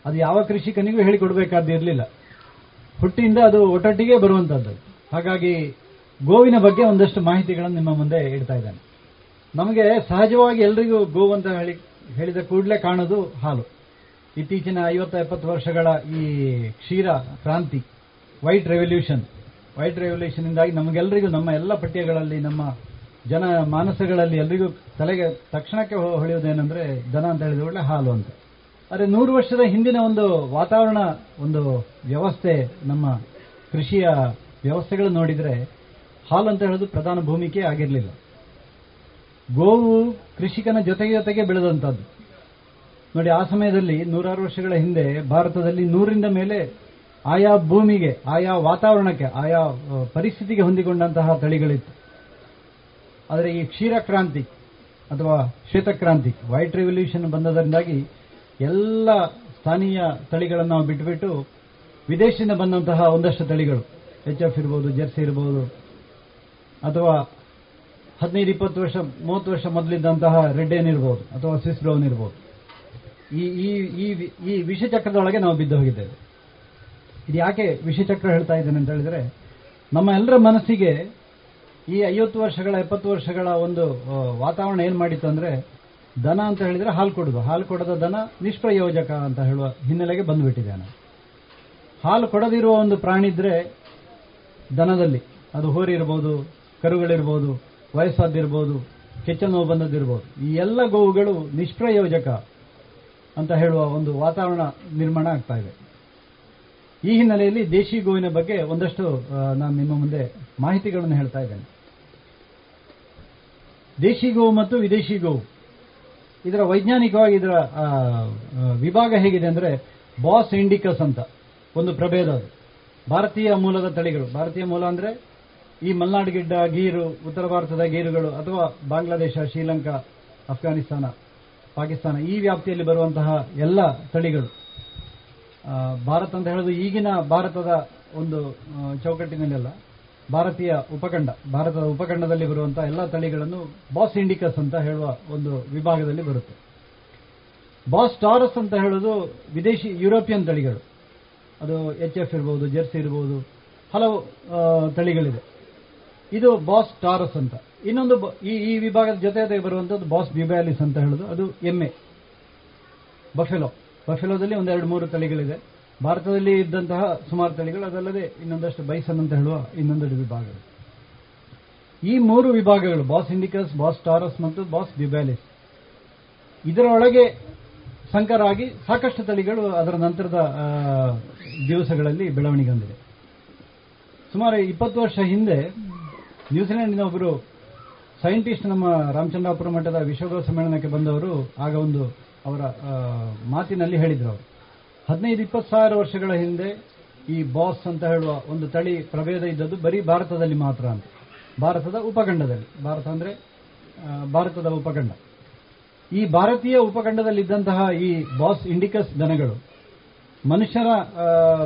ಅದು ಯಾವ ಕೃಷಿಕನಿಗೂ ಹೇಳಿಕೊಡಬೇಕಾದಿರಲಿಲ್ಲ ಹುಟ್ಟಿಯಿಂದ ಅದು ಒಟ್ಟೊಟ್ಟಿಗೆ ಬರುವಂತದ್ದು ಹಾಗಾಗಿ ಗೋವಿನ ಬಗ್ಗೆ ಒಂದಷ್ಟು ಮಾಹಿತಿಗಳನ್ನು ನಿಮ್ಮ ಮುಂದೆ ಇಡ್ತಾ ಇದ್ದಾನೆ. ನಮಗೆ ಸಹಜವಾಗಿ ಎಲ್ರಿಗೂ ಗೋವು ಅಂತ ಹೇಳಿ ಹೇಳಿದ ಕೂಡಲೇ ಕಾಣೋದು ಹಾಲು. ಇತ್ತೀಚಿನ ಐವತ್ತ ಎಪ್ಪತ್ತು ವರ್ಷಗಳ ಈ ಕ್ಷೀರ ಕ್ರಾಂತಿ, ವೈಟ್ ರೆವಲ್ಯೂಷನ್. ವೈಟ್ ರೆವಲ್ಯೂಷನ್ ಇಂದಾಗಿ ನಮಗೆಲ್ಲರಿಗೂ ನಮ್ಮ ಎಲ್ಲ ಪಠ್ಯಗಳಲ್ಲಿ, ನಮ್ಮ ಜನ ಮಾನಸಗಳಲ್ಲಿ ಎಲ್ಲರಿಗೂ ತಲೆಗೆ ತಕ್ಷಣಕ್ಕೆ ಹೊ- ಹೊಳೆಯೋದೇನೆಂದ್ರೆ ದನ ಅಂತ ಹೇಳಿದ ಕೂಡಲೇ ಹಾಲು ಅಂತ. ಆದರೆ ನೂರು ವರ್ಷದ ಹಿಂದಿನ ಒಂದು ವಾತಾವರಣ, ಒಂದು ವ್ಯವಸ್ಥೆ, ನಮ್ಮ ಕೃಷಿಯ ವ್ಯವಸ್ಥೆಗಳು ನೋಡಿದರೆ ಹಾಲು ಅಂತ ಹೇಳೋದು ಪ್ರಧಾನ ಭೂಮಿಕೆ ಆಗಿರಲಿಲ್ಲ. ಗೋವು ಕೃಷಿಕನ ಜೊತೆಗೆ ಜೊತೆಗೆ ಬೆಳೆದಂತದ್ದು ನೋಡಿ, ಆ ಸಮಯದಲ್ಲಿ ನೂರಾರು ವರ್ಷಗಳ ಹಿಂದೆ ಭಾರತದಲ್ಲಿ ನೂರಿಂದ ಮೇಲೆ ಆಯಾ ಭೂಮಿಗೆ, ಆಯಾ ವಾತಾವರಣಕ್ಕೆ, ಆಯಾ ಪರಿಸ್ಥಿತಿಗೆ ಹೊಂದಿಕೊಂಡಂತಹ ತಳಿಗಳಿತ್ತು. ಆದರೆ ಈ ಕ್ಷೀರ ಕ್ರಾಂತಿ ಅಥವಾ ಶ್ವೇತಕ್ರಾಂತಿ ವೈಟ್ ರೆವಲ್ಯೂಷನ್ ಬಂದದರಿಂದಾಗಿ ಎಲ್ಲ ಸ್ಥಾನೀಯ ತಳಿಗಳನ್ನು ನಾವು ಬಿಟ್ಟುಬಿಟ್ಟು ವಿದೇಶದಿಂದ ಬಂದಂತಹ ಒಂದಷ್ಟು ತಳಿಗಳು, ಎಚ್ ಎಫ್ ಇರ್ಬೋದು, ಜೆರ್ಸಿ ಇರ್ಬೋದು, ಅಥವಾ ಹದಿನೈದು, ಇಪ್ಪತ್ತು ವರ್ಷ, ಮೂವತ್ತು ವರ್ಷ ಮೊದಲಿದ್ದಂತಹ ರೆಡ್ ಏನ್ ಇರ್ಬೋದು ಅಥವಾ ಸ್ವಿಸ್ ಬ್ರೌನ್ ಇರ್ಬೋದು ಈ ಈ ಈ ಈ ವಿಷಚಕ್ರದೊಳಗೆ ನಾವು ಬಿದ್ದು ಹೋಗಿದ್ದೇವೆ. ಇದು ಯಾಕೆ ವಿಷಚಕ್ರ ಹೇಳ್ತಾ ಇದ್ದೇನೆ ಅಂತ ಹೇಳಿದ್ರೆ, ನಮ್ಮ ಎಲ್ಲರ ಮನಸ್ಸಿಗೆ ಈ ಐವತ್ತು ವರ್ಷಗಳ, ಎಪ್ಪತ್ತು ವರ್ಷಗಳ ಒಂದು ವಾತಾವರಣ ಏನ್ ಮಾಡಿತ್ತು ಅಂದ್ರೆ, ದನ ಅಂತ ಹೇಳಿದ್ರೆ ಹಾಲು ಕೊಡೋದು. ಹಾಲು ಕೊಡದ ದನ ನಿಷ್ಪ್ರಯೋಜಕ ಅಂತ ಹೇಳುವ ಹಿನ್ನೆಲೆಗೆ ಬಂದುಬಿಟ್ಟಿದ್ದಾನೆ. ಹಾಲು ಕೊಡದಿರುವ ಒಂದು ಪ್ರಾಣಿ ಇದ್ರೆ ದನದಲ್ಲಿ. ಅದು ಹೋರಿ ಇರ್ಬೋದು ಕರುಗಳಿರ್ಬೋದು ವಯಸ್ಸಾದಿರ್ಬೋದು ಕೆಚ್ಚ ನೋವು ಬಂದದ್ದಿರ್ಬೋದು, ಈ ಎಲ್ಲ ಗೋವುಗಳು ನಿಷ್ಪ್ರಯೋಜಕ ಅಂತ ಹೇಳುವ ಒಂದು ವಾತಾವರಣ ನಿರ್ಮಾಣ ಆಗ್ತಾ ಇದೆ. ಈ ಹಿನ್ನೆಲೆಯಲ್ಲಿ ದೇಶಿ ಗೋವಿನ ಬಗ್ಗೆ ಒಂದಷ್ಟು ನಾನು ನಿಮ್ಮ ಮುಂದೆ ಮಾಹಿತಿಗಳನ್ನು ಹೇಳ್ತಾ ಇದ್ದೇನೆ. ದೇಶಿ ಗೋವು ಮತ್ತು ವಿದೇಶಿ ಗೋವು. ಇದರ ವೈಜ್ಞಾನಿಕವಾಗಿ ಇದರ ವಿಭಾಗ ಹೇಗಿದೆ ಅಂದ್ರೆ ಬಾಸ್ ಇಂಡಿಕಸ್ ಅಂತ ಒಂದು ಪ್ರಭೇದ ಅದು. ಭಾರತೀಯ ಮೂಲದ ತಳಿಗಳು. ಭಾರತೀಯ ಮೂಲ ಅಂದ್ರೆ ಈ ಮಲ್ನಾಡು ಗಿಡ್ಡ ಗೀರು, ಉತ್ತರ ಭಾರತದ ಗೀರುಗಳು ಅಥವಾ ಬಾಂಗ್ಲಾದೇಶ, ಶ್ರೀಲಂಕಾ, ಅಫ್ಘಾನಿಸ್ತಾನ, ಪಾಕಿಸ್ತಾನ ಈ ವ್ಯಾಪ್ತಿಯಲ್ಲಿ ಬರುವಂತಹ ಎಲ್ಲ ತಳಿಗಳು. ಭಾರತ ಅಂತ ಹೇಳೋದು ಈಗಿನ ಭಾರತದ ಒಂದು ಚೌಕಟ್ಟಿನಲ್ಲೆಲ್ಲ. ಭಾರತೀಯ ಉಪಖಂಡ, ಭಾರತದ ಉಪಖಂಡದಲ್ಲಿ ಬರುವಂತಹ ಎಲ್ಲ ತಳಿಗಳನ್ನು ಬಾಸ್ ಇಂಡಿಕಸ್ ಅಂತ ಹೇಳುವ ಒಂದು ವಿಭಾಗದಲ್ಲಿ ಬರುತ್ತೆ. ಬಾಸ್ ಟಾರಸ್ ಅಂತ ಹೇಳೋದು ವಿದೇಶಿ ಯುರೋಪಿಯನ್ ತಳಿಗಳು. ಅದು ಎಚ್ ಎಫ್ ಇರ್ಬೋದು, ಜೆರ್ಸಿ ಇರ್ಬೋದು, ಹಲವು ತಳಿಗಳಿದೆ ಇದು ಬಾಸ್ ಟಾರಸ್ ಅಂತ. ಇನ್ನೊಂದು ಈ ವಿಭಾಗದ ಜೊತೆ ಬರುವಂತದ್ದು ಬಾಸ್ ಬಿಬ್ಯಾಲಿಸ್ ಅಂತ ಹೇಳುದು. ಅದು ಎಮ್ಮೆ ಬಫೆಲೋ. ಬಫೆಲೋದಲ್ಲಿ ಒಂದೆರಡು ಮೂರು ತಳಿಗಳಿದೆ. ಭಾರತದಲ್ಲಿ ಇದ್ದಂತಹ ಸುಮಾರು ತಳಿಗಳು, ಅದಲ್ಲದೆ ಇನ್ನೊಂದಷ್ಟು ಬೈಸನ್ ಅಂತ ಹೇಳುವ ಇನ್ನೊಂದೆರಡು ವಿಭಾಗಗಳು. ಈ ಮೂರು ವಿಭಾಗಗಳು, ಬಾಸ್ ಇಂಡಿಕಸ್, ಬಾಸ್ ಟಾರಸ್ ಮತ್ತು ಬಾಸ್ ಬಿಬ್ಯಾಲಿಸ್ ಇದರೊಳಗೆ ಸಂಕರಾಗಿ ಸಾಕಷ್ಟು ತಳಿಗಳು ಅದರ ನಂತರದ ದಿವಸಗಳಲ್ಲಿ ಬೆಳವಣಿಗೆ ಹೊಂದಿದೆ. ಸುಮಾರು ಇಪ್ಪತ್ತು ವರ್ಷ ಹಿಂದೆ ನ್ಯೂಜಿಲೆಂಡಿನ ಒಬ್ಬರು ಸೈಂಟಿಸ್ಟ್ ನಮ್ಮ ರಾಮಚಂದ್ರಾಪುರ ಮಠದ ವಿಶ್ವಗೋಳ ಸಮ್ಮೇಳನಕ್ಕೆ ಬಂದವರು, ಆಗ ಒಂದು ಅವರ ಮಾತಿನಲ್ಲಿ ಹೇಳಿದರು ಅವರು. ಹದಿನೈದು ಇಪ್ಪತ್ತು ಸಾವಿರ ವರ್ಷಗಳ ಹಿಂದೆ ಈ ಬಾಸ್ ಅಂತ ಹೇಳುವ ಒಂದು ತಳಿ ಪ್ರಭೇದ ಇದ್ದದ್ದು ಬರೀ ಭಾರತದಲ್ಲಿ ಮಾತ್ರ ಅಂತ. ಭಾರತದ ಉಪಖಂಡದಲ್ಲಿ. ಭಾರತ ಅಂದ್ರೆ ಭಾರತದ ಉಪಖಂಡ. ಈ ಭಾರತೀಯ ಉಪಖಂಡದಲ್ಲಿದ್ದಂತಹ ಈ ಬಾಸ್ ಇಂಡಿಕಸ್ ದನಗಳು, ಮನುಷ್ಯರ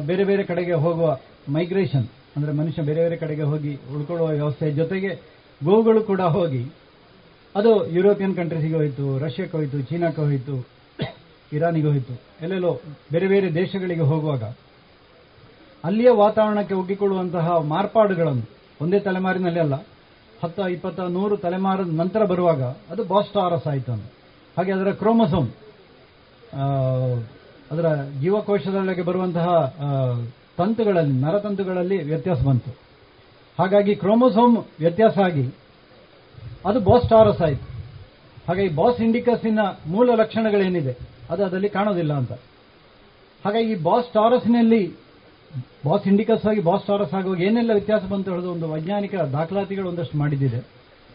ಬೇರೆ ಬೇರೆ ಕಡೆಗೆ ಹೋಗುವ ಮೈಗ್ರೇಷನ್ ಅಂದ್ರೆ ಮನುಷ್ಯ ಬೇರೆ ಬೇರೆ ಕಡೆಗೆ ಹೋಗಿ ಉಳ್ಕೊಳ್ಳುವ ವ್ಯವಸ್ಥೆ ಜೊತೆಗೆ ಗೋವುಗಳು ಕೂಡ ಹೋಗಿ. ಅದು ಯುರೋಪಿಯನ್ ಕಂಟ್ರೀಸಿಗೆ ಹೋಯಿತು, ರಷ್ಯಾಕ್ಕೆ ಹೋಯಿತು, ಚೀನಾಕ್ಕೆ ಹೋಯಿತು, ಇರಾನಿಗೆ ಹೋಯಿತು, ಎಲ್ಲೆಲ್ಲೋ ಬೇರೆ ಬೇರೆ ದೇಶಗಳಿಗೆ ಹೋಗುವಾಗ ಅಲ್ಲಿಯ ವಾತಾವರಣಕ್ಕೆ ಒಗ್ಗಿಕೊಳ್ಳುವಂತಹ ಮಾರ್ಪಾಡುಗಳನ್ನು, ಒಂದೇ ತಲೆಮಾರಿನಲ್ಲಿ ಅಲ್ಲ, ಹತ್ತ, ಇಪ್ಪತ್ತ, ನೂರು ತಲೆಮಾರದ ನಂತರ ಬರುವಾಗ ಅದು ಬಾಸ್ಟಾರಸ್ ಆಯಿತು ಅಂತ. ಹಾಗೆ ಅದರ ಕ್ರೋಮಸೋಮ್ ಅದರ ಜೀವಕೋಶದೊಳಗೆ ಬರುವಂತಹ ತಂತುಗಳಲ್ಲಿ, ನರತಂತುಗಳಲ್ಲಿ ವ್ಯತ್ಯಾಸ ಬಂತು. ಹಾಗಾಗಿ ಕ್ರೋಮೋಸೋಮ್ ವ್ಯತ್ಯಾಸ ಆಗಿ, ಅದು ಬಾಸ್ ಟಾರಸ್ ಆಯಿತು. ಹಾಗಾಗಿ ಬಾಸ್ ಇಂಡಿಕಸ್ಸಿನ ಮೂಲ ಲಕ್ಷಣಗಳೇನಿದೆ, ಅದು ಅದರಲ್ಲಿ ಕಾಣೋದಿಲ್ಲ ಅಂತ. ಹಾಗಾಗಿ ಈ ಬಾಸ್ ಟಾರಸ್ನಲ್ಲಿ, ಬಾಸ್ ಇಂಡಿಕಸ್ ಆಗಿ ಬಾಸ್ ಟಾರಸ್ ಆಗುವಾಗ ಏನೆಲ್ಲ ವ್ಯತ್ಯಾಸ ಬಂತು ಹೇಳೋದು ಒಂದು ವೈಜ್ಞಾನಿಕ ದಾಖಲಾತಿಗಳು ಒಂದಷ್ಟು ಮಾಡಿದ್ದಿದೆ.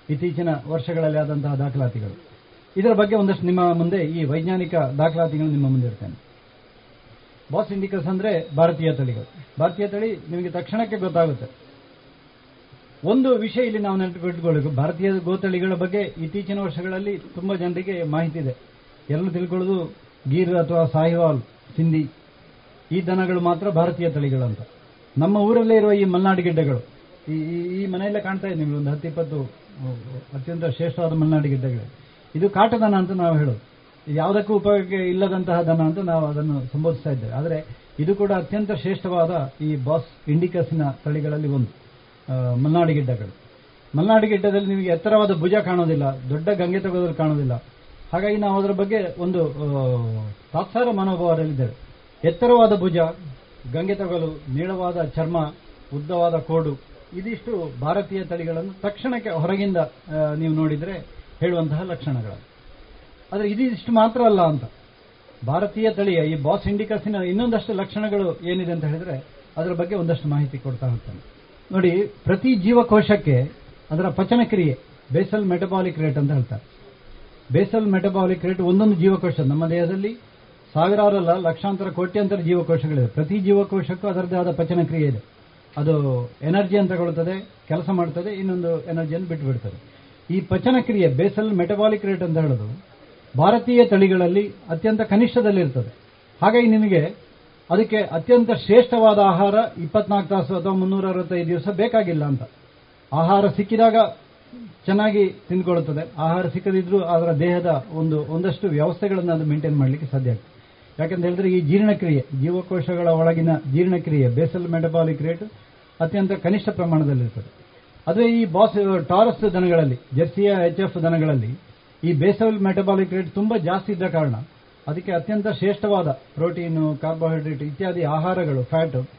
ಇತ್ತೀಚಿನ ವರ್ಷಗಳಲ್ಲಿ ಆದಂತಹ ದಾಖಲಾತಿಗಳು. ಇದರ ಬಗ್ಗೆ ಒಂದಷ್ಟು ನಿಮ್ಮ ಮುಂದೆ ಈ ವೈಜ್ಞಾನಿಕ ದಾಖಲಾತಿಗಳು ನಿಮ್ಮ ಮುಂದೆ ಇರ್ತೇನೆ. ಬಾಸ್ ಇಂಡಿಕಸ್ ಅಂದ್ರೆ ಭಾರತೀಯ ತಳಿಗಳು. ಭಾರತೀಯ ತಳಿ ನಿಮಗೆ ತಕ್ಷಣಕ್ಕೆ ಗೊತ್ತಾಗುತ್ತೆ. ಒಂದು ವಿಷಯ ಇಲ್ಲಿ ನಾವು ನೆನಪಿಟ್ಕೊಳ್ಳಬೇಕು. ಭಾರತೀಯ ಗೋತಳಿಗಳ ಬಗ್ಗೆ ಇತ್ತೀಚಿನ ವರ್ಷಗಳಲ್ಲಿ ತುಂಬಾ ಜನರಿಗೆ ಮಾಹಿತಿ ಇದೆ. ಎಲ್ಲರೂ ತಿಳ್ಕೊಳ್ಳೋದು ಗೀರ್ ಅಥವಾ ಸಾಹಿವಾಲ್, ಸಿಂಧಿ. ಈ ದನಗಳು ಮಾತ್ರ ಭಾರತೀಯ ತಳಿಗಳಂತ. ನಮ್ಮ ಊರಲ್ಲೇ ಇರುವ ಈ ಮಲ್ನಾಡು ಗಿಡ್ಡಗಳು. ಈ ಮನೆಯಲ್ಲೇ ಕಾಣ್ತಾ ಇದೆ ನಿಮಗೆ ಒಂದು ಹತ್ತಿಪ್ಪತ್ತು ಅತ್ಯಂತ ಶ್ರೇಷ್ಠವಾದ ಮಲ್ನಾಡು ಗಿಡ್ಡಗಳು. ಇದು ಕಾಟದನ ಅಂತ ನಾವು ಹೇಳೋದು. ಯಾವುದಕ್ಕೂ ಉಪಯೋಗಕ್ಕೆ ಇಲ್ಲದಂತಹ ಧನ ಅಂತ ನಾವು ಅದನ್ನು ಸಂಬೋಧಿಸ್ತಾ ಇದ್ದೇವೆ. ಆದರೆ ಇದು ಕೂಡ ಅತ್ಯಂತ ಶ್ರೇಷ್ಠವಾದ ಈ ಬಾಸ್ ಇಂಡಿಕಸ್ನ ತಳಿಗಳಲ್ಲಿ ಒಂದು ಮಲ್ನಾಡಿ ಗಿಡ್ಡಗಳು. ಮಲ್ನಾಡು ಗಿಡ್ಡದಲ್ಲಿ ನಿಮಗೆ ಎತ್ತರವಾದ ಭುಜ ಕಾಣೋದಿಲ್ಲ, ದೊಡ್ಡ ಗಂಗೆ ತಗೋದಲ್ಲಿ ಕಾಣೋದಿಲ್ಲ. ಹಾಗಾಗಿ ನಾವು ಅದರ ಬಗ್ಗೆ ಒಂದು ತಾತ್ಸಾರ ಮನೋಭಾವದಲ್ಲಿದ್ದೇವೆ. ಎತ್ತರವಾದ ಭುಜ, ಗಂಗೆ ತಗಲು ನೀಳವಾದ ಚರ್ಮ, ಉದ್ದವಾದ ಕೋಡು, ಇದಿಷ್ಟು ಭಾರತೀಯ ತಳಿಗಳನ್ನು ತಕ್ಷಣಕ್ಕೆ ಹೊರಗಿಂದ ನೀವು ನೋಡಿದರೆ ಹೇಳುವಂತಹ ಲಕ್ಷಣಗಳು. ಆದರೆ ಇದಿಷ್ಟು ಮಾತ್ರ ಅಲ್ಲ ಅಂತ. ಭಾರತೀಯ ತಳಿಯ ಈ ಬಾಸ್ ಇಂಡಿಕಸಿನ ಇನ್ನೊಂದಷ್ಟು ಲಕ್ಷಣಗಳು ಏನಿದೆ ಅಂತ ಹೇಳಿದ್ರೆ ಅದರ ಬಗ್ಗೆ ಒಂದಷ್ಟು ಮಾಹಿತಿ ಕೊಡ್ತಾ ಹೋಗ್ತಾನೆ. ನೋಡಿ, ಪ್ರತಿ ಜೀವಕೋಶಕ್ಕೆ ಅದರ ಪಚನ ಕ್ರಿಯೆ ಬೇಸಲ್ ಮೆಟಬಾಲಿಕ್ ರೇಟ್ ಅಂತ ಹೇಳ್ತಾರೆ. ಬೇಸಲ್ ಮೆಟಬಾಲಿಕ್ ರೇಟ್ ಒಂದೊಂದು ಜೀವಕೋಶ, ನಮ್ಮ ದೇಹದಲ್ಲಿ ಸಾವಿರಾರಲ್ಲ, ಲಕ್ಷಾಂತರ, ಕೋಟ್ಯಾಂತರ ಜೀವಕೋಶಗಳಿವೆ. ಪ್ರತಿ ಜೀವಕೋಶಕ್ಕೂ ಅದರದೇ ಆದ ಪಚನ ಕ್ರಿಯೆ ಇದೆ. ಅದು ಎನರ್ಜಿಯನ್ನು ತಗೊಳ್ತದೆ ಕೆಲಸ ಮಾಡ್ತದೆ, ಇನ್ನೊಂದು ಎನರ್ಜಿಯನ್ನು ಬಿಟ್ಟು ಬಿಡ್ತದೆ ಈ ಪಚನ ಕ್ರಿಯೆ ಬೇಸಲ್ ಮೆಟಬಾಲಿಕ್ ರೇಟ್ ಅಂತ ಹೇಳೋದು ಭಾರತೀಯ ತಳಿಗಳಲ್ಲಿ ಅತ್ಯಂತ ಕನಿಷ್ಠದಲ್ಲಿರ್ತದೆ. ಹಾಗಾಗಿ ನಿಮಗೆ ಅದಕ್ಕೆ ಅತ್ಯಂತ ಶ್ರೇಷ್ಠವಾದ ಆಹಾರ ಇಪ್ಪತ್ನಾಲ್ಕು ತಾಸು ಅಥವಾ ಮುನ್ನೂರ ಅರವತ್ತೈದು ದಿವಸ ಬೇಕಾಗಿಲ್ಲ ಅಂತ. ಆಹಾರ ಸಿಕ್ಕಿದಾಗ ಚೆನ್ನಾಗಿ ತಿಂದ್ಕೊಳ್ಳುತ್ತದೆ. ಆಹಾರ ಸಿಕ್ಕದಿದ್ರೂ ಅದರ ದೇಹದ ಒಂದು, ಒಂದಷ್ಟು ವ್ಯವಸ್ಥೆಗಳನ್ನು ಅದು ಮೇಂಟೈನ್ ಮಾಡಲಿಕ್ಕೆ ಸಾಧ್ಯ ಆಗ್ತದೆ. ಯಾಕಂತ ಹೇಳಿದ್ರೆ ಈ ಜೀರ್ಣಕ್ರಿಯೆ, ಜೀವಕೋಶಗಳ ಒಳಗಿನ ಜೀರ್ಣಕ್ರಿಯೆ ಬೇಸಲ್ ಮೆಟಬಾಲಿಕ್ ರೇಟ್ ಅತ್ಯಂತ ಕನಿಷ್ಠ ಪ್ರಮಾಣದಲ್ಲಿರ್ತದೆ. ಅದೇ ಈ ಬಾಸ್, ಟಾರಸ್ ದನಗಳಲ್ಲಿ, ಜೆರ್ಸಿಯ ಎಚ್ ಎಫ್ ದನಗಳಲ್ಲಿ ಈ ಬೇಸಲ್ ಮೆಟಬಾಲಿಕ್ ರೇಟ್ ತುಂಬಾ ಜಾಸ್ತಿ ಇದ್ದ ಕಾರಣ ಅದಕ್ಕೆ ಅತ್ಯಂತ ಶ್ರೇಷ್ಠವಾದ ಪ್ರೋಟೀನು ಕಾರ್ಬೋಹೈಡ್ರೇಟ್ ಇತ್ಯಾದಿ ಆಹಾರಗಳು ಫ್ಯಾಟ್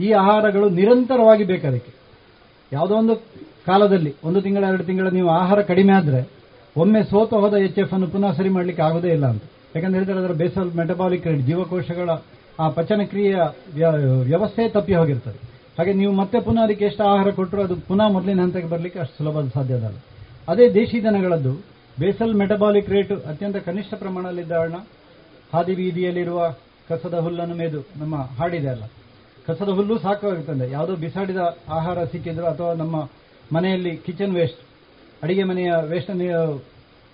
ಈ ಆಹಾರಗಳು ನಿರಂತರವಾಗಿ ಬೇಕದಕ್ಕೆ. ಯಾವುದೋ ಒಂದು ಕಾಲದಲ್ಲಿ, ಒಂದು ತಿಂಗಳ, ಎರಡು ತಿಂಗಳ ನೀವು ಆಹಾರ ಕಡಿಮೆ ಆದ್ರೆ ಒಮ್ಮೆ ಸೋತು ಹೋದ ಎಚ್ ಎಫ್ ಅನ್ನು ಪುನಃ ಸರಿ ಮಾಡಲಿಕ್ಕೆ ಆಗೋದೇ ಇಲ್ಲ ಅಂತ. ಯಾಕಂದ್ರೆ ಹೇಳ್ತಾರೆ ಅದರ ಬೇಸಲ್ ಮೆಟಬಾಲಿಕ್ ರೇಟ್ ಜೀವಕೋಶಗಳ ಆ ಪಚನ ಕ್ರಿಯೆಯ ವ್ಯ- ವ್ಯವಸ್ಥೆ ತಪ್ಪಿ ಹೋಗಿರ್ತದೆ. ಹಾಗೆ ನೀವು ಮತ್ತೆ ಪುನಃ ಅದಕ್ಕೆ ಎಷ್ಟು ಆಹಾರ ಕೊಟ್ಟರು ಅದು ಪುನಃ ಮೊದಲಿನ ಹಂತಕ್ಕೆ ಬರಲಿಕ್ಕೆ ಅಷ್ಟು ಸುಲಭ ಸಾಧ್ಯ ಅಲ್ಲ ಅದೇ ದೇಶಿ ದನಗಳದ್ದು ಬೇಸಲ್ ಮೆಟಬಾಲಿಕ್ ರೇಟ್ ಅತ್ಯಂತ ಕನಿಷ್ಠ ಪ್ರಮಾಣದಲ್ಲಿದ್ದ ಕಾರಣ ಹಾದಿ ಬೀದಿಯಲ್ಲಿರುವ ಕಸದ ಹುಲ್ಲನ್ನು ಮೇದು ನಮ್ಮ ಹಾಡಿದೆ ಅಲ್ಲ. ಕಸದ ಹುಲ್ಲು ಸಾಕಾಗುತ್ತದೆ ಯಾವುದೋ ಬಿಸಾಡಿದ ಆಹಾರ ಸಿಕ್ಕಿದ್ರು ಅಥವಾ ನಮ್ಮ ಮನೆಯಲ್ಲಿ ಕಿಚನ್ ವೇಸ್ಟ್, ಅಡಿಗೆ ಮನೆಯ ವೇಸ್ಟ್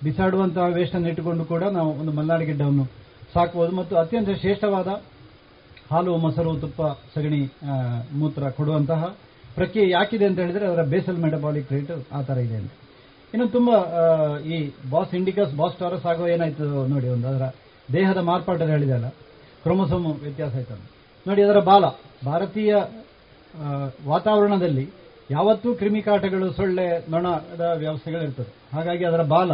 ಬಿಸಾಡುವಂತಹ ವೇಸ್ಟ್ ಅನ್ನು ಇಟ್ಟುಕೊಂಡು ಕೂಡ ನಾವು ಒಂದು ಮಲ್ನಾಡು ಗಿಡ್ಡವನ್ನು ಸಾಕಬಹುದು ಮತ್ತು ಅತ್ಯಂತ ಶ್ರೇಷ್ಠವಾದ ಹಾಲು, ಮೊಸರು, ತುಪ್ಪ, ಸಗಣಿ ಮೂತ್ರ ಕೊಡುವಂತಹ ಪ್ರಕ್ರಿಯೆ ಯಾಕಿದೆ ಅಂತ ಹೇಳಿದ್ರೆ ಅದರ ಬೇಸಲ್ ಮೆಟಬಾಲಿಕ್ ರೇಟ್ ಆ ಥರ ಇದೆ ಅಂತ. ಇನ್ನು ತುಂಬಾ ಈ ಬಾಸ್ ಇಂಡಿಕಸ್, ಬಾಸ್ ಟಾರಸ್ ಆಗೋ ಏನಾಯ್ತು ನೋಡಿ ಒಂದು ಅದರ ದೇಹದ ಮಾರ್ಪಾಟು ಹೇಳಿದೆ ಅಲ್ಲ, ಕ್ರೋಮೋಸೋಮ್ ವ್ಯತ್ಯಾಸ ಆಯ್ತು ನೋಡಿ ಅದರ ಬಾಲ, ಭಾರತೀಯ ವಾತಾವರಣದಲ್ಲಿ ಯಾವತ್ತೂ ಕ್ರಿಮಿಕಾಟಗಳು ಸೊಳ್ಳೆ ನೊಣದ ವ್ಯವಸ್ಥೆಗಳಿರ್ತದೆ. ಹಾಗಾಗಿ ಅದರ ಬಾಲ,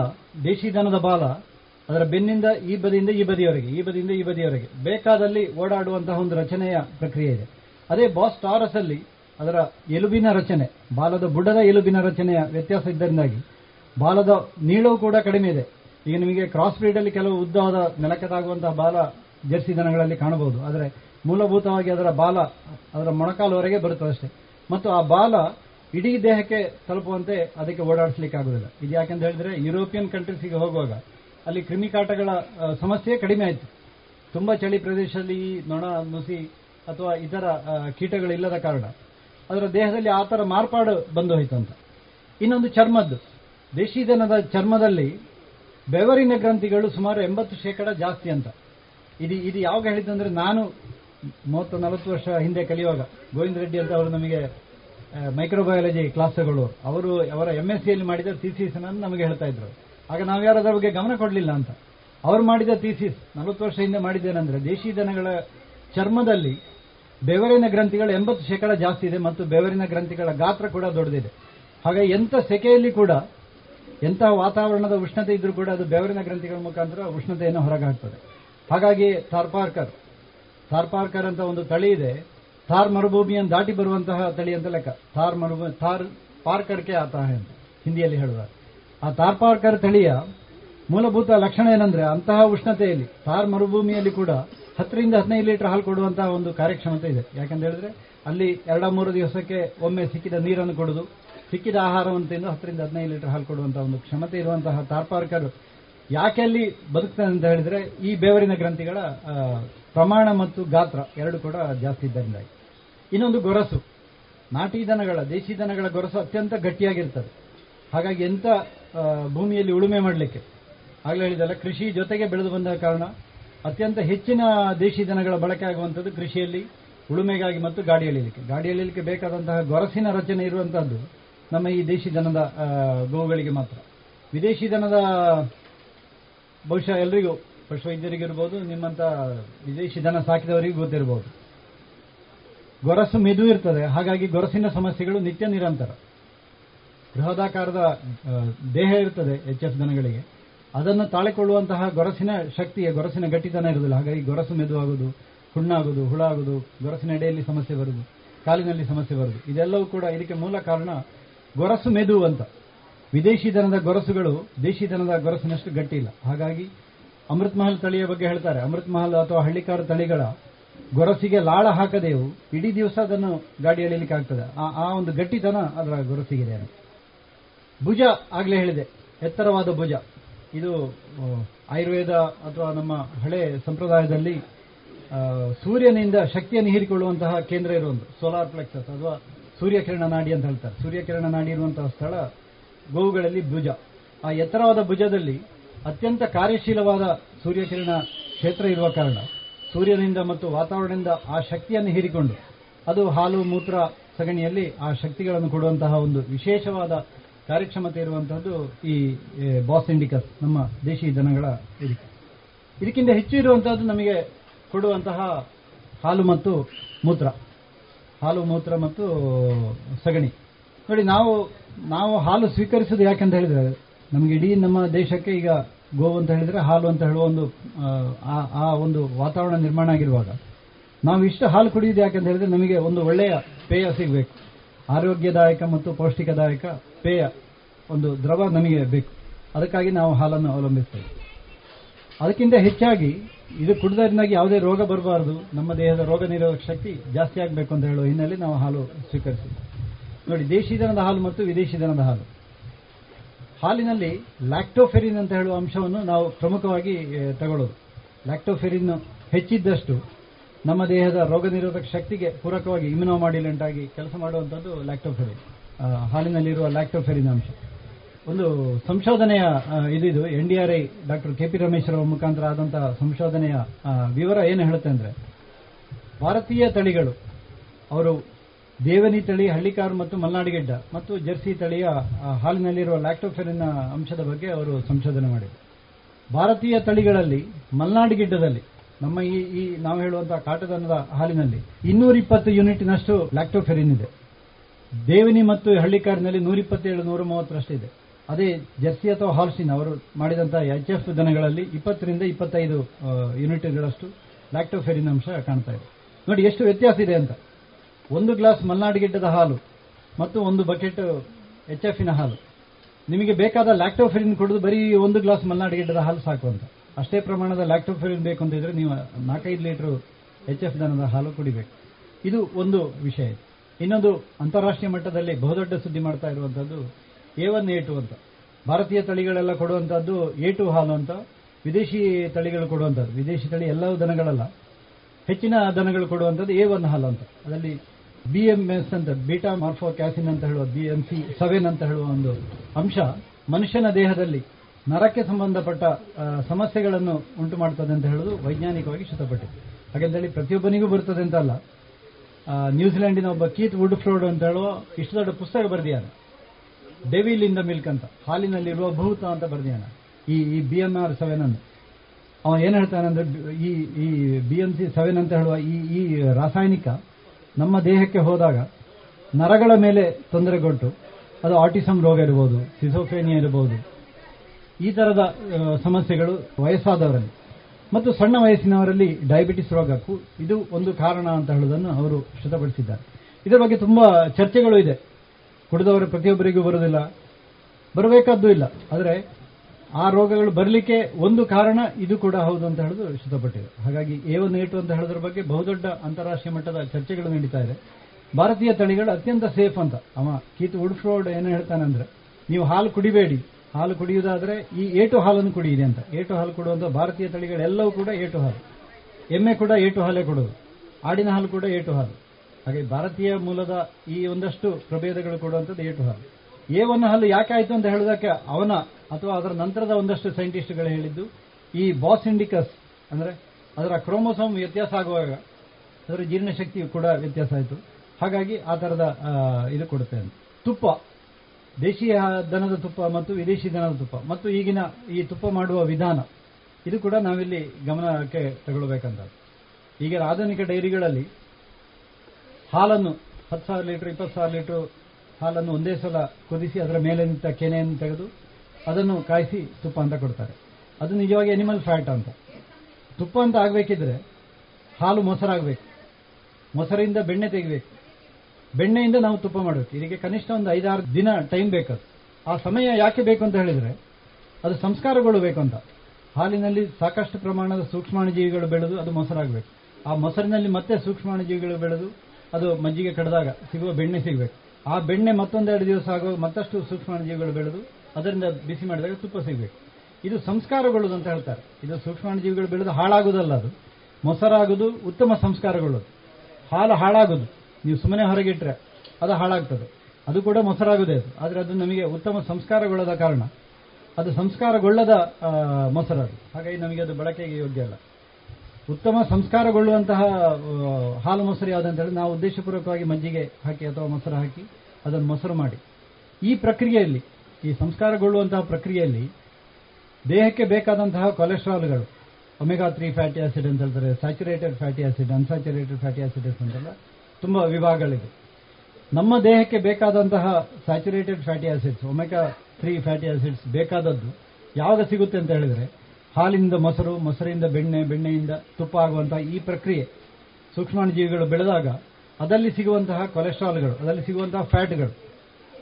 ದೇಶಿ ದನದ ಬಾಲ, ಅದರ ಬೆನ್ನಿಂದ ಈ ಬದಿಯಿಂದ ಈ ಬದಿಯವರೆಗೆ, ಈ ಬದಿಯಿಂದ ಈ ಬದಿಯವರೆಗೆ ಬೇಕಾದಲ್ಲಿ ಓಡಾಡುವಂತಹ ಒಂದು ರಚನೆಯ ಪ್ರಕ್ರಿಯೆ ಇದೆ. ಅದೇ ಬಾಸ್ ಟಾರಸ್ ಅಲ್ಲಿ ಅದರ ಎಲುಬಿನ ರಚನೆ, ಬಾಲದ ಬುಡದ ಎಲುಬಿನ ರಚನೆಯ ವ್ಯತ್ಯಾಸ ಇದ್ದರಿಂದಾಗಿ ಬಾಲದ ನೀಳವು ಕೂಡ ಕಡಿಮೆ ಇದೆ. ಈಗ ನಿಮಗೆ ಕ್ರಾಸ್ ಬ್ರೀಡ್ ಅಲ್ಲಿ ಕೆಲವು ಉದ್ದವಾದ ನೆಲಕದಾಗುವಂತಹ ಬಾಲ ಜರ್ಸಿ ದನಗಳಲ್ಲಿ ಕಾಣಬಹುದು. ಆದರೆ ಮೂಲಭೂತವಾಗಿ ಅದರ ಬಾಲ ಅದರ ಮೊಣಕಾಲುವರೆಗೆ ಬರುತ್ತದೆ ಅಷ್ಟೇ. ಮತ್ತು ಆ ಬಾಲ ಇಡೀ ದೇಹಕ್ಕೆ ತಲುಪುವಂತೆ ಅದಕ್ಕೆ ಓಡಾಡಿಸ್ಲಿಕ್ಕೆ ಆಗುವುದಿಲ್ಲ ಇದು ಯಾಕೆಂತ ಹೇಳಿದ್ರೆ ಯುರೋಪಿಯನ್ ಕಂಟ್ರೀಸ್ಗೆ ಹೋಗುವಾಗ ಅಲ್ಲಿ ಕ್ರಿಮಿಕಾಟಗಳ ಸಮಸ್ಯೆ ಕಡಿಮೆ ಆಯಿತು. ತುಂಬಾ ಚಳಿ ಪ್ರದೇಶದಲ್ಲಿ ಈ ನೊಣ, ನುಸಿ ಅಥವಾ ಇತರ ಕೀಟಗಳು ಕೀಟಗಳಿಲ್ಲದ ಕಾರಣ. ಅದರ ದೇಹದಲ್ಲಿ ಆ ಥರ ಮಾರ್ಪಾಡು ಬಂದು ಹೋಯ್ತಂತ. ಇನ್ನೊಂದು ಚರ್ಮದ್ದು. ದೇಶಿ ದನದ ಚರ್ಮದಲ್ಲಿ ಬೆವರಿನ ಗ್ರಂಥಿಗಳು ಸುಮಾರು ಎಂಬತ್ತು ಶೇಕಡ ಜಾಸ್ತಿ ಅಂತ. ಇದು ಇದು ಯಾವಾಗ ಹೇಳಿದ್ದಂದ್ರೆ ನಾನು ಮೂವತ್ತು ನಲವತ್ತು ವರ್ಷ ಹಿಂದೆ ಕಲಿಯುವಾಗ. ಗೋವಿಂದ ರೆಡ್ಡಿ ಅಂತ ಅವರು ನಮಗೆ ಮೈಕ್ರೋಬಯಾಲಜಿ ಕ್ಲಾಸ್ ತಗೊಳ್ಳುವರು ಅವರು ಅವರ ಎಂ ಎಸ್ ಸಿಯಲ್ಲಿ ಮಾಡಿದ ಥೀಸಿಸ್ ನಮಗೆ ಹೇಳ್ತಾ ಇದ್ರು. ಆಗ ನಾವು ಯಾರು ಅದರ ಬಗ್ಗೆ ಗಮನ ಕೊಡಲಿಲ್ಲ ಅಂತ. ಅವರು ಮಾಡಿದ ಥೀಸಿಸ್ ನಲವತ್ತು ವರ್ಷ ಹಿಂದೆ ಮಾಡಿದ್ದೇನೆಂದ್ರೆ ದೇಶಿ ದನಗಳ ಚರ್ಮದಲ್ಲಿ ಬೆವರಿನ ಗ್ರಂಥಿಗಳು ಎಂಬತ್ತು ಶೇಕಡ ಜಾಸ್ತಿ ಇದೆ ಮತ್ತು ಬೆವರಿನ ಗ್ರಂಥಿಗಳ ಗಾತ್ರ ಕೂಡ ದೊಡ್ಡದಿದೆ. ಹಾಗೆ ಎಂಥ ಸೆಕೆಯಲ್ಲಿ ಕೂಡ ಎಂತಹ ವಾತಾವರಣದ ಉಷ್ಣತೆ ಇದ್ರೂ ಕೂಡ ಅದು ಬೆವರಿನ ಗ್ರಂಥಿಗಳ ಮುಖಾಂತರ ಉಷ್ಣತೆಯನ್ನು ಹೊರಗೆ ಹಾಕ್ತದೆ ಹಾಗಾಗಿ ಥಾರ್ಪಾರ್ಕರ್ ಥಾರ್ಪಾರ್ಕರ್ ಅಂತ ಒಂದು ತಳಿ ಇದೆ. ಥಾರ್ ಮರುಭೂಮಿಯನ್ನು ದಾಟಿ ಬರುವಂತಹ ತಳಿ ಅಂತ ಲೆಕ್ಕ. ಥಾರ್ ಮರುಭೂಮಿ, ಥಾರ್ ಪಾರ್ಕರ್ಕೆ ಆತ ಅಂತ ಹಿಂದಿಯಲ್ಲಿ ಹೇಳುವ. ಆ ಥಾರ್ಪಾರ್ಕರ್ ತಳಿಯ ಮೂಲಭೂತ ಲಕ್ಷಣ ಏನಂದ್ರೆ ಅಂತಹ ಉಷ್ಣತೆಯಲ್ಲಿ, ಥಾರ್ ಮರುಭೂಮಿಯಲ್ಲಿ ಕೂಡ ಹತ್ತರಿಂದ ಹದಿನೈದು ಲೀಟರ್ ಹಾಲು ಕೊಡುವಂತಹ ಒಂದು ಕಾರ್ಯಕ್ಷಮತೆ ಇದೆ. ಯಾಕಂತ ಹೇಳಿದ್ರೆ ಅಲ್ಲಿ ಎರಡ ಮೂರು ದಿವಸಕ್ಕೆ ಒಮ್ಮೆ ಸಿಕ್ಕಿದ ನೀರನ್ನು ಕೊಡುದು ಸಿಕ್ಕಿದ ಆಹಾರವನ್ನು ತಿಂದು ಹತ್ತರಿಂದ ಹದಿನೈದು ಲೀಟರ್ ಹಾಲು ಕೊಡುವಂತಹ ಒಂದು ಕ್ಷಮತೆ ಇರುವಂತಹ ತಾರ್ಪಾರ್ಕರು ಯಾಕೆ ಅಲ್ಲಿ ಬದುಕ್ತಾನೆ ಅಂತ ಹೇಳಿದ್ರೆ ಈ ಬೇವರಿನ ಗ್ರಂಥಿಗಳ ಪ್ರಮಾಣ ಮತ್ತು ಗಾತ್ರ ಎರಡು ಕೂಡ ಜಾಸ್ತಿ ಇದ್ದರಿಂದಾಗಿ. ಇನ್ನೊಂದು ಗೊರಸು. ನಾಟಿ ದನಗಳ, ದೇಶಿ ದನಗಳ ಗೊರಸು ಅತ್ಯಂತ ಗಟ್ಟಿಯಾಗಿರ್ತದೆ. ಹಾಗಾಗಿ ಎಂತ ಭೂಮಿಯಲ್ಲಿ ಉಳುಮೆ ಮಾಡಲಿಕ್ಕೆ? ಆಗಲೇ ಹೇಳಿದಲ್ಲ ಕೃಷಿ ಜೊತೆಗೆ ಬೆಳೆದು ಬಂದ ಕಾರಣ ಅತ್ಯಂತ ಹೆಚ್ಚಿನ ದೇಶಿ ದನಗಳ ಬಳಕೆ ಆಗುವಂಥದ್ದು ಕೃಷಿಯಲ್ಲಿ, ಉಳುಮೆಗಾಗಿ ಮತ್ತು ಗಾಡಿ ಎಳಿಲಿಕ್ಕೆ ಗಾಡಿ ಎಳಿಲಿಕ್ಕೆ ಬೇಕಾದಂತಹ ಗೊರಸಿನ ರಚನೆ ಇರುವಂತಹದ್ದು ನಮ್ಮ ಈ ದೇಶಿ ದನದ ಗೋವುಗಳಿಗೆ ಮಾತ್ರ. ವಿದೇಶಿ ದನದ ಬಹುಶಃ ಎಲ್ರಿಗೂ, ಪಶುವೈದ್ಯರಿಗಿರ್ಬೋದು, ನಿಮ್ಮಂತ ವಿದೇಶಿ ದನ ಸಾಕಿದವರಿಗೂ ಗೊತ್ತಿರಬಹುದು ಗೊರಸು ಮೆದು ಇರ್ತದೆ, ಹಾಗಾಗಿ ಗೊರಸಿನ ಸಮಸ್ಯೆಗಳು ನಿತ್ಯ ನಿರಂತರ. ಬೃಹದಾಕಾರದ ದೇಹ ಇರ್ತದೆ ಎಚ್ ಎಫ್ ದನಗಳಿಗೆ. ಅದನ್ನು ತಾಳಿಕೊಳ್ಳುವಂತಹ ಗೊರಸಿನ ಶಕ್ತಿಯ, ಗೊರಸಿನ ಗಟ್ಟಿತನ ಇರುವುದಿಲ್ಲ. ಹಾಗಾಗಿ ಗೊರಸು ಮೆದುವಾಗುವುದು ಹುಣ್ಣಾಗುವುದು ಹುಳ ಆಗುವುದು ಗೊರಸಿನ ಎಡೆಯಲ್ಲಿ ಸಮಸ್ಯೆ ಬರುವುದು ಕಾಲಿನಲ್ಲಿ ಸಮಸ್ಯೆ ಬರುವುದು ಇದೆಲ್ಲವೂ ಕೂಡ ಇದಕ್ಕೆ ಮೂಲ ಕಾರಣ ಗೊರಸು ಮೆದು ಅಂತ. ವಿದೇಶಿ ದನದ ಗೊರಸುಗಳು, ದೇಶಿ ದನದ ಗೊರಸಿನಷ್ಟು ಗಟ್ಟಿ ಇಲ್ಲ. ಹಾಗಾಗಿ ಅಮೃತ್ ಮಹಲ್ ತಳಿಯ ಬಗ್ಗೆ ಹೇಳ್ತಾರೆ. ಅಮೃತ್ ಮಹಲ್ ಅಥವಾ ಹಳ್ಳಿಕಾರ ತಳಿಗಳ ಗೊರಸಿಗೆ ಲಾಳ ಹಾಕದೇವು ಇಡೀ ದಿವಸ ಅದನ್ನು ಗಾಡಿ ಎಳಿಲಿಕ್ಕೆ ಆಗ್ತದೆ. ಆ- ಒಂದು ಗಟ್ಟಿತನ ಅದರ ಗೊರಸಿಗಿದೆ. ಭುಜ ಆಗ್ಲೇ ಹೇಳಿದೆ. ಎತ್ತರವಾದ ಭುಜ. ಇದು ಆಯುರ್ವೇದ ಅಥವಾ ನಮ್ಮ ಹಳೆ ಸಂಪ್ರದಾಯದಲ್ಲಿ ಸೂರ್ಯನಿಂದ ಶಕ್ತಿಯನ್ನು ಹೀರಿಕೊಳ್ಳುವಂತಹ ಕೇಂದ್ರ ಇರುವಂತ ಸೋಲಾರ್ ಪ್ಲೆಕ್ಸಸ್ ಅಥವಾ ಸೂರ್ಯಕಿರಣ ನಾಡಿ ಅಂತ ಹೇಳ್ತಾರೆ. ಸೂರ್ಯಕಿರಣ ನಾಡಿ ಇರುವಂತಹ ಸ್ಥಳ ಗೋವುಗಳಲ್ಲಿ ಭುಜ. ಆ ಎತ್ತರವಾದ ಭುಜದಲ್ಲಿ ಅತ್ಯಂತ ಕಾರ್ಯಶೀಲವಾದ ಸೂರ್ಯಕಿರಣ ಕ್ಷೇತ್ರ ಇರುವ ಕಾರಣ ಸೂರ್ಯನಿಂದ ಮತ್ತು ವಾತಾವರಣದಿಂದ ಆ ಶಕ್ತಿಯನ್ನು ಹೀರಿಕೊಂಡು ಅದು ಹಾಲು, ಮೂತ್ರ ಸಗಣಿಯಲ್ಲಿ ಆ ಶಕ್ತಿಗಳನ್ನು ಕೊಡುವಂತಹ ಒಂದು ವಿಶೇಷವಾದ ಕಾರ್ಯಕ್ಷಮತೆ ಇರುವಂತಹದ್ದು ಈ ಬಾಸ್ ಇಂಡಿಕಸ್, ನಮ್ಮ ದೇಶಿ ದನಗಳ ಇದಕ್ಕೆ ಇದಕ್ಕಿಂತ ಹೆಚ್ಚು ಇರುವಂತಹದ್ದು ನಮಗೆ ಕೊಡುವಂತಹ ಹಾಲು ಮತ್ತು ಮೂತ್ರ. ಹಾಲು ಮೂತ್ರ ಮತ್ತು ಸಗಣಿ. ನೋಡಿ, ನಾವು ನಾವು ಹಾಲು ಸ್ವೀಕರಿಸೋದು ಯಾಕಂತ ಹೇಳಿದ್ರೆ, ನಮಗೆ ಇಡೀ ನಮ್ಮ ದೇಶಕ್ಕೆ ಈಗ ಗೋವು ಅಂತ ಹೇಳಿದ್ರೆ ಹಾಲು ಅಂತ ಹೇಳುವ ಒಂದು, ಆ ಒಂದು ವಾತಾವರಣ ನಿರ್ಮಾಣ ಆಗಿರುವಾಗ, ನಾವು ಇಷ್ಟು ಹಾಲು ಕುಡಿಯೋದು ಯಾಕಂತ ಹೇಳಿದ್ರೆ ನಮಗೆ ಒಂದು ಒಳ್ಳೆಯ ಪೇಯ ಸಿಗಬೇಕು. ಆರೋಗ್ಯದಾಯಕ ಮತ್ತು ಪೌಷ್ಟಿಕದಾಯಕ ಪೇಯ, ಒಂದು ದ್ರವ ನಮಗೆ ಬೇಕು. ಅದಕ್ಕಾಗಿ ನಾವು ಹಾಲನ್ನು ಅವಲಂಬಿಸ್ತೇವೆ. ಅದಕ್ಕಿಂತ ಹೆಚ್ಚಾಗಿ ಇದು ಕುಡಿದರಿಂದಾಗಿ ಯಾವುದೇ ರೋಗ ಬರಬಾರದು. ನಮ್ಮ ದೇಹದ ರೋಗ ನಿರೋಧಕ ಶಕ್ತಿ ಜಾಸ್ತಿ ಆಗಬೇಕು ಅಂತ ಹೇಳುವ ಹಿನ್ನೆಲೆ ನಾವು ಹಾಲು ಸ್ವೀಕರಿಸಿ ನೋಡಿ, ದೇಶಿ ದನದ ಹಾಲು ಮತ್ತು ವಿದೇಶಿ ದನದ ಹಾಲು. ಹಾಲಿನಲ್ಲಿ ಲ್ಯಾಕ್ಟೋಫೆರಿನ್ ಅಂತ ಹೇಳುವ ಅಂಶವನ್ನು ನಾವು ಪ್ರಮುಖವಾಗಿ ತಗೊಳ್ಳೋದು. ಲ್ಯಾಕ್ಟೋಫೆರಿನ್ ಹೆಚ್ಚಿದ್ದಷ್ಟು ನಮ್ಮ ದೇಹದ ರೋಗ ನಿರೋಧಕ ಶಕ್ತಿಗೆ ಪೂರಕವಾಗಿ ಇಮ್ಯುನೋ ಮಾಡ್ಯುಲೆಂಟ್ ಆಗಿ ಕೆಲಸ ಮಾಡುವಂಥದ್ದು ಲ್ಯಾಕ್ಟೋಫೆರಿನ್. ಹಾಲಿನಲ್ಲಿರುವ ಲ್ಯಾಕ್ಟೋಫೆರಿನ್ ಅಂಶ. ಒಂದು ಸಂಶೋಧನೆಯ ಇದು N D R I, doctor K P Ramesh ಅವರ ಮುಖಾಂತರ ಆದಂತಹ ಸಂಶೋಧನೆಯ ವಿವರ ಏನು ಹೇಳುತ್ತೆ ಅಂದ್ರೆ, ಭಾರತೀಯ ತಳಿಗಳು, ಅವರು ದೇವನಿ ತಳಿ, ಹಳ್ಳಿಕಾರ್ ಮತ್ತು ಮಲ್ನಾಡಿಗೆಡ್ಡ ಮತ್ತು ಜರ್ಸಿ ತಳಿಯ ಹಾಲಿನಲ್ಲಿರುವ ಲ್ಯಾಕ್ಟೋಫೆರಿನ್ ಅಂಶದ ಬಗ್ಗೆ ಅವರು ಸಂಶೋಧನೆ ಮಾಡಿದರು. ಭಾರತೀಯ ತಳಿಗಳಲ್ಲಿ, ಮಲ್ನಾಡಿಗಿಡ್ಡದಲ್ಲಿ, ನಮ್ಮ ಈ ಈ ನಾವು ಹೇಳುವಂತಹ ಕಾಟದನದ ಹಾಲಿನಲ್ಲಿ ಇನ್ನೂರ ಇಪ್ಪತ್ತು ಯೂನಿಟ್ನಷ್ಟು ಲ್ಯಾಕ್ಟೋಫೆರಿನ್ ಇದೆ. ದೇವಿನಿ ಮತ್ತು ಹಳ್ಳಿಕಾರಿನಲ್ಲಿ ನೂರ ಇಪ್ಪತ್ತೇಳು ನೂರ ಮೂವತ್ತರಷ್ಟಿದೆ ಅದೇ ಜರ್ಸಿ ಅಥವಾ ಹಾಲ್ಸಿನ್ ಅವರು ಮಾಡಿದಂತಹ ಎಚ್ ಎಫ್ ದನಗಳಲ್ಲಿ ಇಪ್ಪತ್ತರಿಂದ ಇಪ್ಪತ್ತೈದು ಯೂನಿಟ್ ಯೂನಿಟ್ಗಳಷ್ಟು ಲ್ಯಾಕ್ಟೋಫೆರಿನ್ ಅಂಶ ಕಾಣ್ತಾ ಇದೆ. ನೋಡಿ, ಎಷ್ಟು ವ್ಯತ್ಯಾಸ ಇದೆ ಅಂತ. ಒಂದು ಗ್ಲಾಸ್ ಮಲ್ನಾಡು ಗಿಡ್ಡದ ಹಾಲು ಮತ್ತು ಒಂದು ಬಕೆಟ್ ಎಚ್ ಎಫ್ ಇನ ಹಾಲು. ನಿಮಗೆ ಬೇಕಾದ ಲ್ಯಾಕ್ಟೋಫೆರಿನ್ ಕುಡಿದು ಬರೀ ಒಂದು ಗ್ಲಾಸ್ ಮಲ್ನಾಡು ಗಿಡ್ಡದ ಹಾಲು ಸಾಕು ಅಂತ. ಅಷ್ಟೇ ಪ್ರಮಾಣದ ಲ್ಯಾಕ್ಟೋಫೆರಿನ್ ಬೇಕು ಅಂತ ಇದ್ರೆ ನೀವು ನಾಲ್ಕೈದು ಲೀಟರ್ ಎಚ್ ಎಫ್ ದನದ ಹಾಲು ಕುಡಿಬೇಕು. ಇದು ಒಂದು ವಿಷಯ. ಇನ್ನೊಂದು ಅಂತಾರಾಷ್ಟ್ರೀಯ ಮಟ್ಟದಲ್ಲಿ ಬಹುದೊಡ್ಡ ಸುದ್ದಿ ಮಾಡ್ತಾ ಇರುವಂತದ್ದು ಎ ಒನ್ ಎ ಟು ಅಂತ. ಭಾರತೀಯ ತಳಿಗಳೆಲ್ಲ ಕೊಡುವಂತದ್ದು ಎ ಟು ಹಾಲು ಅಂತ. ವಿದೇಶಿ ತಳಿಗಳು ಕೊಡುವಂಥದ್ದು ವಿದೇಶಿ ತಳಿ ಎಲ್ಲವೂ ದನಗಳಲ್ಲ. ಹೆಚ್ಚಿನ ದನಗಳು ಕೊಡುವಂಥದ್ದು ಎ ಒನ್ ಹಾಲು ಅಂತ. ಅದರಲ್ಲಿ ಬಿ ಅಂತ ಬೀಟಾ ಮಾರ್ಫೋ ಕ್ಯಾಸಿನ್ ಅಂತ ಹೇಳುವ ಬಿ ಸೆವೆನ್ ಅಂತ ಹೇಳುವ ಒಂದು ಅಂಶ ಮನುಷ್ಯನ ದೇಹದಲ್ಲಿ ನರಕ್ಕೆ ಸಂಬಂಧಪಟ್ಟ ಸಮಸ್ಯೆಗಳನ್ನು ಉಂಟು ಮಾಡ್ತದೆ ಅಂತ ಹೇಳುದು ವೈಜ್ಞಾನಿಕವಾಗಿ ಶ್ರುತಪಟ್ಟಿದೆ ಹಾಗೆಂತೇಳಿ ಪ್ರತಿಯೊಬ್ಬನಿಗೂ ಬರ್ತದೆ ಅಂತ ಅಲ್ಲ. ನ್ಯೂಜಿಲೆಂಡಿನ ಒಬ್ಬ ಕೀತ್ ವುಡ್ ಫ್ರೋಡ್ ಅಂತ ಹೇಳುವ, ಇಷ್ಟು ದೊಡ್ಡ ಪುಸ್ತಕ ಬರೆದಿದ್ದಾನೆ. ಡೆವಿಲ್ ಇನ್ ದ ಮಿಲ್ಕ್ ಅಂತ, ಹಾಲಿನಲ್ಲಿರುವ ಭೂತ ಅಂತ ಬರೆದಿದ್ದಾನೆ ಈ ಈ ಬಿ ಎಂ ಆರ್ ಸೆವೆನ್ ಅನ್ನು ಏನ್ ಹೇಳ್ತಾನೆ ಅಂದ್ರೆ, ಈ ಈ ಬಿ ಎಂ ಸಿ ಸೆವೆನ್ ಅಂತ ಹೇಳುವ ಈ ಈ ರಾಸಾಯನಿಕ ನಮ್ಮ ದೇಹಕ್ಕೆ ಹೋದಾಗ ನರಗಳ ಮೇಲೆ ತೊಂದರೆಗೊಟ್ಟು ಅದು ಆಟಿಸಮ್ ರೋಗ ಇರಬಹುದು ಸಿಸೋಫೇನಿಯಾ ಇರಬಹುದು ಈ ತರದ ಸಮಸ್ಯೆಗಳು ವಯಸ್ಸಾದವರಲ್ಲಿ ಮತ್ತು ಸಣ್ಣ ವಯಸ್ಸಿನವರಲ್ಲಿ ಡಯಾಬಿಟಿಸ್ ರೋಗಕ್ಕೂ ಇದು ಒಂದು ಕಾರಣ ಅಂತ ಹೇಳುವುದನ್ನು ಅವರು ಶ್ರುತಪಡಿಸಿದ್ದಾರೆ ಇದರ ಬಗ್ಗೆ ತುಂಬಾ ಚರ್ಚೆಗಳು ಇದೆ. ಕುಡಿದವರು ಪ್ರತಿಯೊಬ್ಬರಿಗೂ ಬರುವುದಿಲ್ಲ. ಬರಬೇಕಾದ್ದು ಇಲ್ಲ. ಆದರೆ ಆ ರೋಗಗಳು ಬರಲಿಕ್ಕೆ ಒಂದು ಕಾರಣ ಇದು ಕೂಡ ಹೌದು ಅಂತ ಹೇಳುದು ಶುದ್ಧಪಟ್ಟಿದೆ ಹಾಗಾಗಿ ಎ ಒನ್ ಏಟು ಅಂತ ಹೇಳೋದ್ರ ಬಗ್ಗೆ ಬಹುದೊಡ್ಡ ಅಂತಾರಾಷ್ಟ್ರೀಯ ಮಟ್ಟದ ಚರ್ಚೆಗಳು ನಡೀತಾ ಇದೆ. ಭಾರತೀಯ ತಳಿಗಳು ಅತ್ಯಂತ ಸೇಫ್ ಅಂತ. ಅವ ಕೀತ್ ಉಡ್ಫ್ರೋಡ್ ಏನು ಹೇಳ್ತಾನೆ ಅಂದ್ರೆ, ನೀವು ಹಾಲು ಕುಡಿಬೇಡಿ. ಹಾಲು ಕುಡಿಯುವುದಾದ್ರೆ ಈ ಏಟು ಹಾಲನ್ನು ಕುಡಿಯಿರಿ ಅಂತ. ಏಟು ಹಾಲು ಕೊಡುವಂತ ಭಾರತೀಯ ತಳಿಗಳೆಲ್ಲವೂ ಕೂಡ ಏಟು ಹಾಲು. ಎಮ್ಮೆ ಕೂಡ ಏಟು ಹಾಲೇ ಕೊಡೋದು. ಆಡಿನ ಹಾಲು ಕೂಡ ಏಟು ಹಾಲು. ಹಾಗೆ ಭಾರತೀಯ ಮೂಲದ ಈ ಒಂದಷ್ಟು ಪ್ರಭೇದಗಳು ಕೊಡುವಂಥದ್ದು ಏಟು ಹಾಲು ಎ ಒನ್ ಹಾಲು ಯಾಕೆ ಆಯ್ತು ಅಂತ ಹೇಳಿದಕ್ಕೆ ಅವನ ಅಥವಾ ಅದರ ನಂತರದ ಒಂದಷ್ಟು ಸೈಂಟಿಸ್ಟ್ಗಳು ಹೇಳಿದ್ದು, ಈ ಬಾಸ್ ಇಂಡಿಕಸ್ ಅಂದರೆ ಅದರ ಕ್ರೋಮೋಸೋಮ್ ವ್ಯತ್ಯಾಸ ಆಗುವಾಗ ಅದರ ಜೀರ್ಣಶಕ್ತಿಯು ಕೂಡ ವ್ಯತ್ಯಾಸ ಆಯಿತು. ಹಾಗಾಗಿ ಆ ಥರದ ಇದು ಕೊಡುತ್ತೆ ಅಂತ. ತುಪ್ಪ, ದೇಶೀಯ ದನದ ತುಪ್ಪ ಮತ್ತು ವಿದೇಶಿ ದನದ ತುಪ್ಪ. ಮತ್ತು ಈಗಿನ ಈ ತುಪ್ಪ ಮಾಡುವ ವಿಧಾನ, ಇದು ಕೂಡ ನಾವಿಲ್ಲಿ ಗಮನಕ್ಕೆ ತಗೊಳ್ಬೇಕಂತ. ಈಗ ಆಧುನಿಕ ಡೈರಿಗಳಲ್ಲಿ ಹಾಲನ್ನು ಹತ್ತು ಸಾವಿರ ಲೀಟರ್, ಇಪ್ಪತ್ತು ಸಾವಿರ ಲೀಟರ್ ಹಾಲನ್ನು ಒಂದೇ ಸಲ ಕುದಿಸಿ ಅದರ ಮೇಲೆ ನಿಂತ ಕೆನೆಯನ್ನು ತೆಗೆದು ಅದನ್ನು ಕಾಯಿಸಿ ತುಪ್ಪ ಅಂತ ಕೊಡ್ತಾರೆ. ಅದು ನಿಜವಾಗಿ ಎನಿಮಲ್ ಫ್ಯಾಟ್ ಅಂತ. ತುಪ್ಪ ಅಂತ ಆಗಬೇಕಿದ್ರೆ ಹಾಲು ಮೊಸರಾಗಬೇಕು ಮೊಸರಿಂದ ಬೆಣ್ಣೆ ತೆಗಿಬೇಕು. ಬೆಣ್ಣೆಯಿಂದ ನಾವು ತುಪ್ಪ ಮಾಡಬೇಕು. ಇದಕ್ಕೆ ಕನಿಷ್ಠ ಒಂದು ಐದಾರು ದಿನ ಟೈಮ್ ಬೇಕದು ಆ ಸಮಯ ಯಾಕೆ ಬೇಕು ಅಂತ ಹೇಳಿದ್ರೆ ಅದು ಸಂಸ್ಕಾರಗೊಳ್ಳಬೇಕು ಅಂತ. ಹಾಲಿನಲ್ಲಿ ಸಾಕಷ್ಟು ಪ್ರಮಾಣದ ಸೂಕ್ಷ್ಮಾಣುಜೀವಿಗಳು ಬೆಳೆದು ಅದು ಮೊಸರಾಗಬೇಕು. ಆ ಮೊಸರಿನಲ್ಲಿ ಮತ್ತೆ ಸೂಕ್ಷ್ಮಾಣುಜೀವಿಗಳು ಬೆಳೆದು ಅದು ಮಜ್ಜಿಗೆ ಕಡಿದಾಗ ಸಿಗುವ ಬೆಣ್ಣೆ ಸಿಗಬೇಕು. ಆ ಬೆಣ್ಣೆ ಮತ್ತೊಂದೆರಡು ದಿವಸ ಆಗುವಾಗ ಮತ್ತಷ್ಟು ಸೂಕ್ಷ್ಮಾಣುಜೀವಿಗಳು ಬೆಳೆದು ಅದರಿಂದ ಬಿಸಿ ಮಾಡಿದಾಗ ತುಪ್ಪ ಸಿಗಬೇಕು. ಇದು ಸಂಸ್ಕಾರಗೊಳ್ಳುವುದು ಅಂತ ಹೇಳ್ತಾರೆ. ಇದು ಸೂಕ್ಷ್ಮಾಣುಜೀವಿಗಳು ಬೆಳೆದು ಹಾಳಾಗುವುದಲ್ಲ ಅದು. ಮೊಸರಾಗುವುದು ಉತ್ತಮ ಸಂಸ್ಕಾರಗಳು ಹಾಲು ಹಾಳಾಗೋದು. ನೀವು ಸುಮ್ಮನೆ ಹೊರಗಿಟ್ರೆ ಅದು ಹಾಳಾಗ್ತದೆ. ಅದು ಕೂಡ ಮೊಸರಾಗುದೇ ಅದು. ಆದರೆ ಅದು ನಮಗೆ ಉತ್ತಮ ಸಂಸ್ಕಾರಗೊಳ್ಳದ ಕಾರಣ. ಅದು ಸಂಸ್ಕಾರಗೊಳ್ಳದ ಮೊಸರದು. ಹಾಗಾಗಿ ನಮಗೆ ಅದು ಬಳಕೆಗೆ ಯೋಗ್ಯ ಅಲ್ಲ. ಉತ್ತಮ ಸಂಸ್ಕಾರಗೊಳ್ಳುವಂತಹ ಹಾಲು ಮೊಸರು ಯಾವುದಂತ ಹೇಳಿ ನಾವು ಉದ್ದೇಶಪೂರ್ವಕವಾಗಿ ಮಜ್ಜಿಗೆ ಹಾಕಿ ಅಥವಾ ಮೊಸರು ಹಾಕಿ ಅದನ್ನು ಮೊಸರು ಮಾಡಿ. ಈ ಪ್ರಕ್ರಿಯೆಯಲ್ಲಿ, ಈ ಸಂಸ್ಕಾರಗೊಳ್ಳುವಂತಹ ಪ್ರಕ್ರಿಯೆಯಲ್ಲಿ ದೇಹಕ್ಕೆ ಬೇಕಾದಂತಹ ಕೊಲೆಸ್ಟ್ರಾಲ್ಗಳು, ಒಮೆಗಾ ತ್ರೀ ಫ್ಯಾಟಿ ಆಸಿಡ್ ಅಂತ ಹೇಳ್ತಾರೆ, saturated fatty acid, unsaturated fatty acid ಅಂತೆಲ್ಲ, ತುಂಬ ವಿಭಾಗಗಳಿದೆ ನಮ್ಮ ದೇಹಕ್ಕೆ ಬೇಕಾದಂತಹ saturated fatty acids, omega three fatty acids ಬೇಕಾದದ್ದು ಯಾವಾಗ ಸಿಗುತ್ತೆ ಅಂತ ಹೇಳಿದ್ರೆ ಹಾಲಿನಿಂದ ಮೊಸರು, ಮೊಸರಿಂದ ಬೆಣ್ಣೆ, ಬೆಣ್ಣೆಯಿಂದ ತುಪ್ಪ ಆಗುವಂತಹ ಈ ಪ್ರಕ್ರಿಯೆ ಸೂಕ್ಷ್ಮಾಣುಜೀವಿಗಳು ಬೆಳೆದಾಗ ಅದರಲ್ಲಿ ಸಿಗುವಂತಹ ಕೊಲೆಸ್ಟ್ರಾಲ್ಗಳು, ಅದರಲ್ಲಿ ಸಿಗುವಂತಹ ಫ್ಯಾಟ್ಗಳು,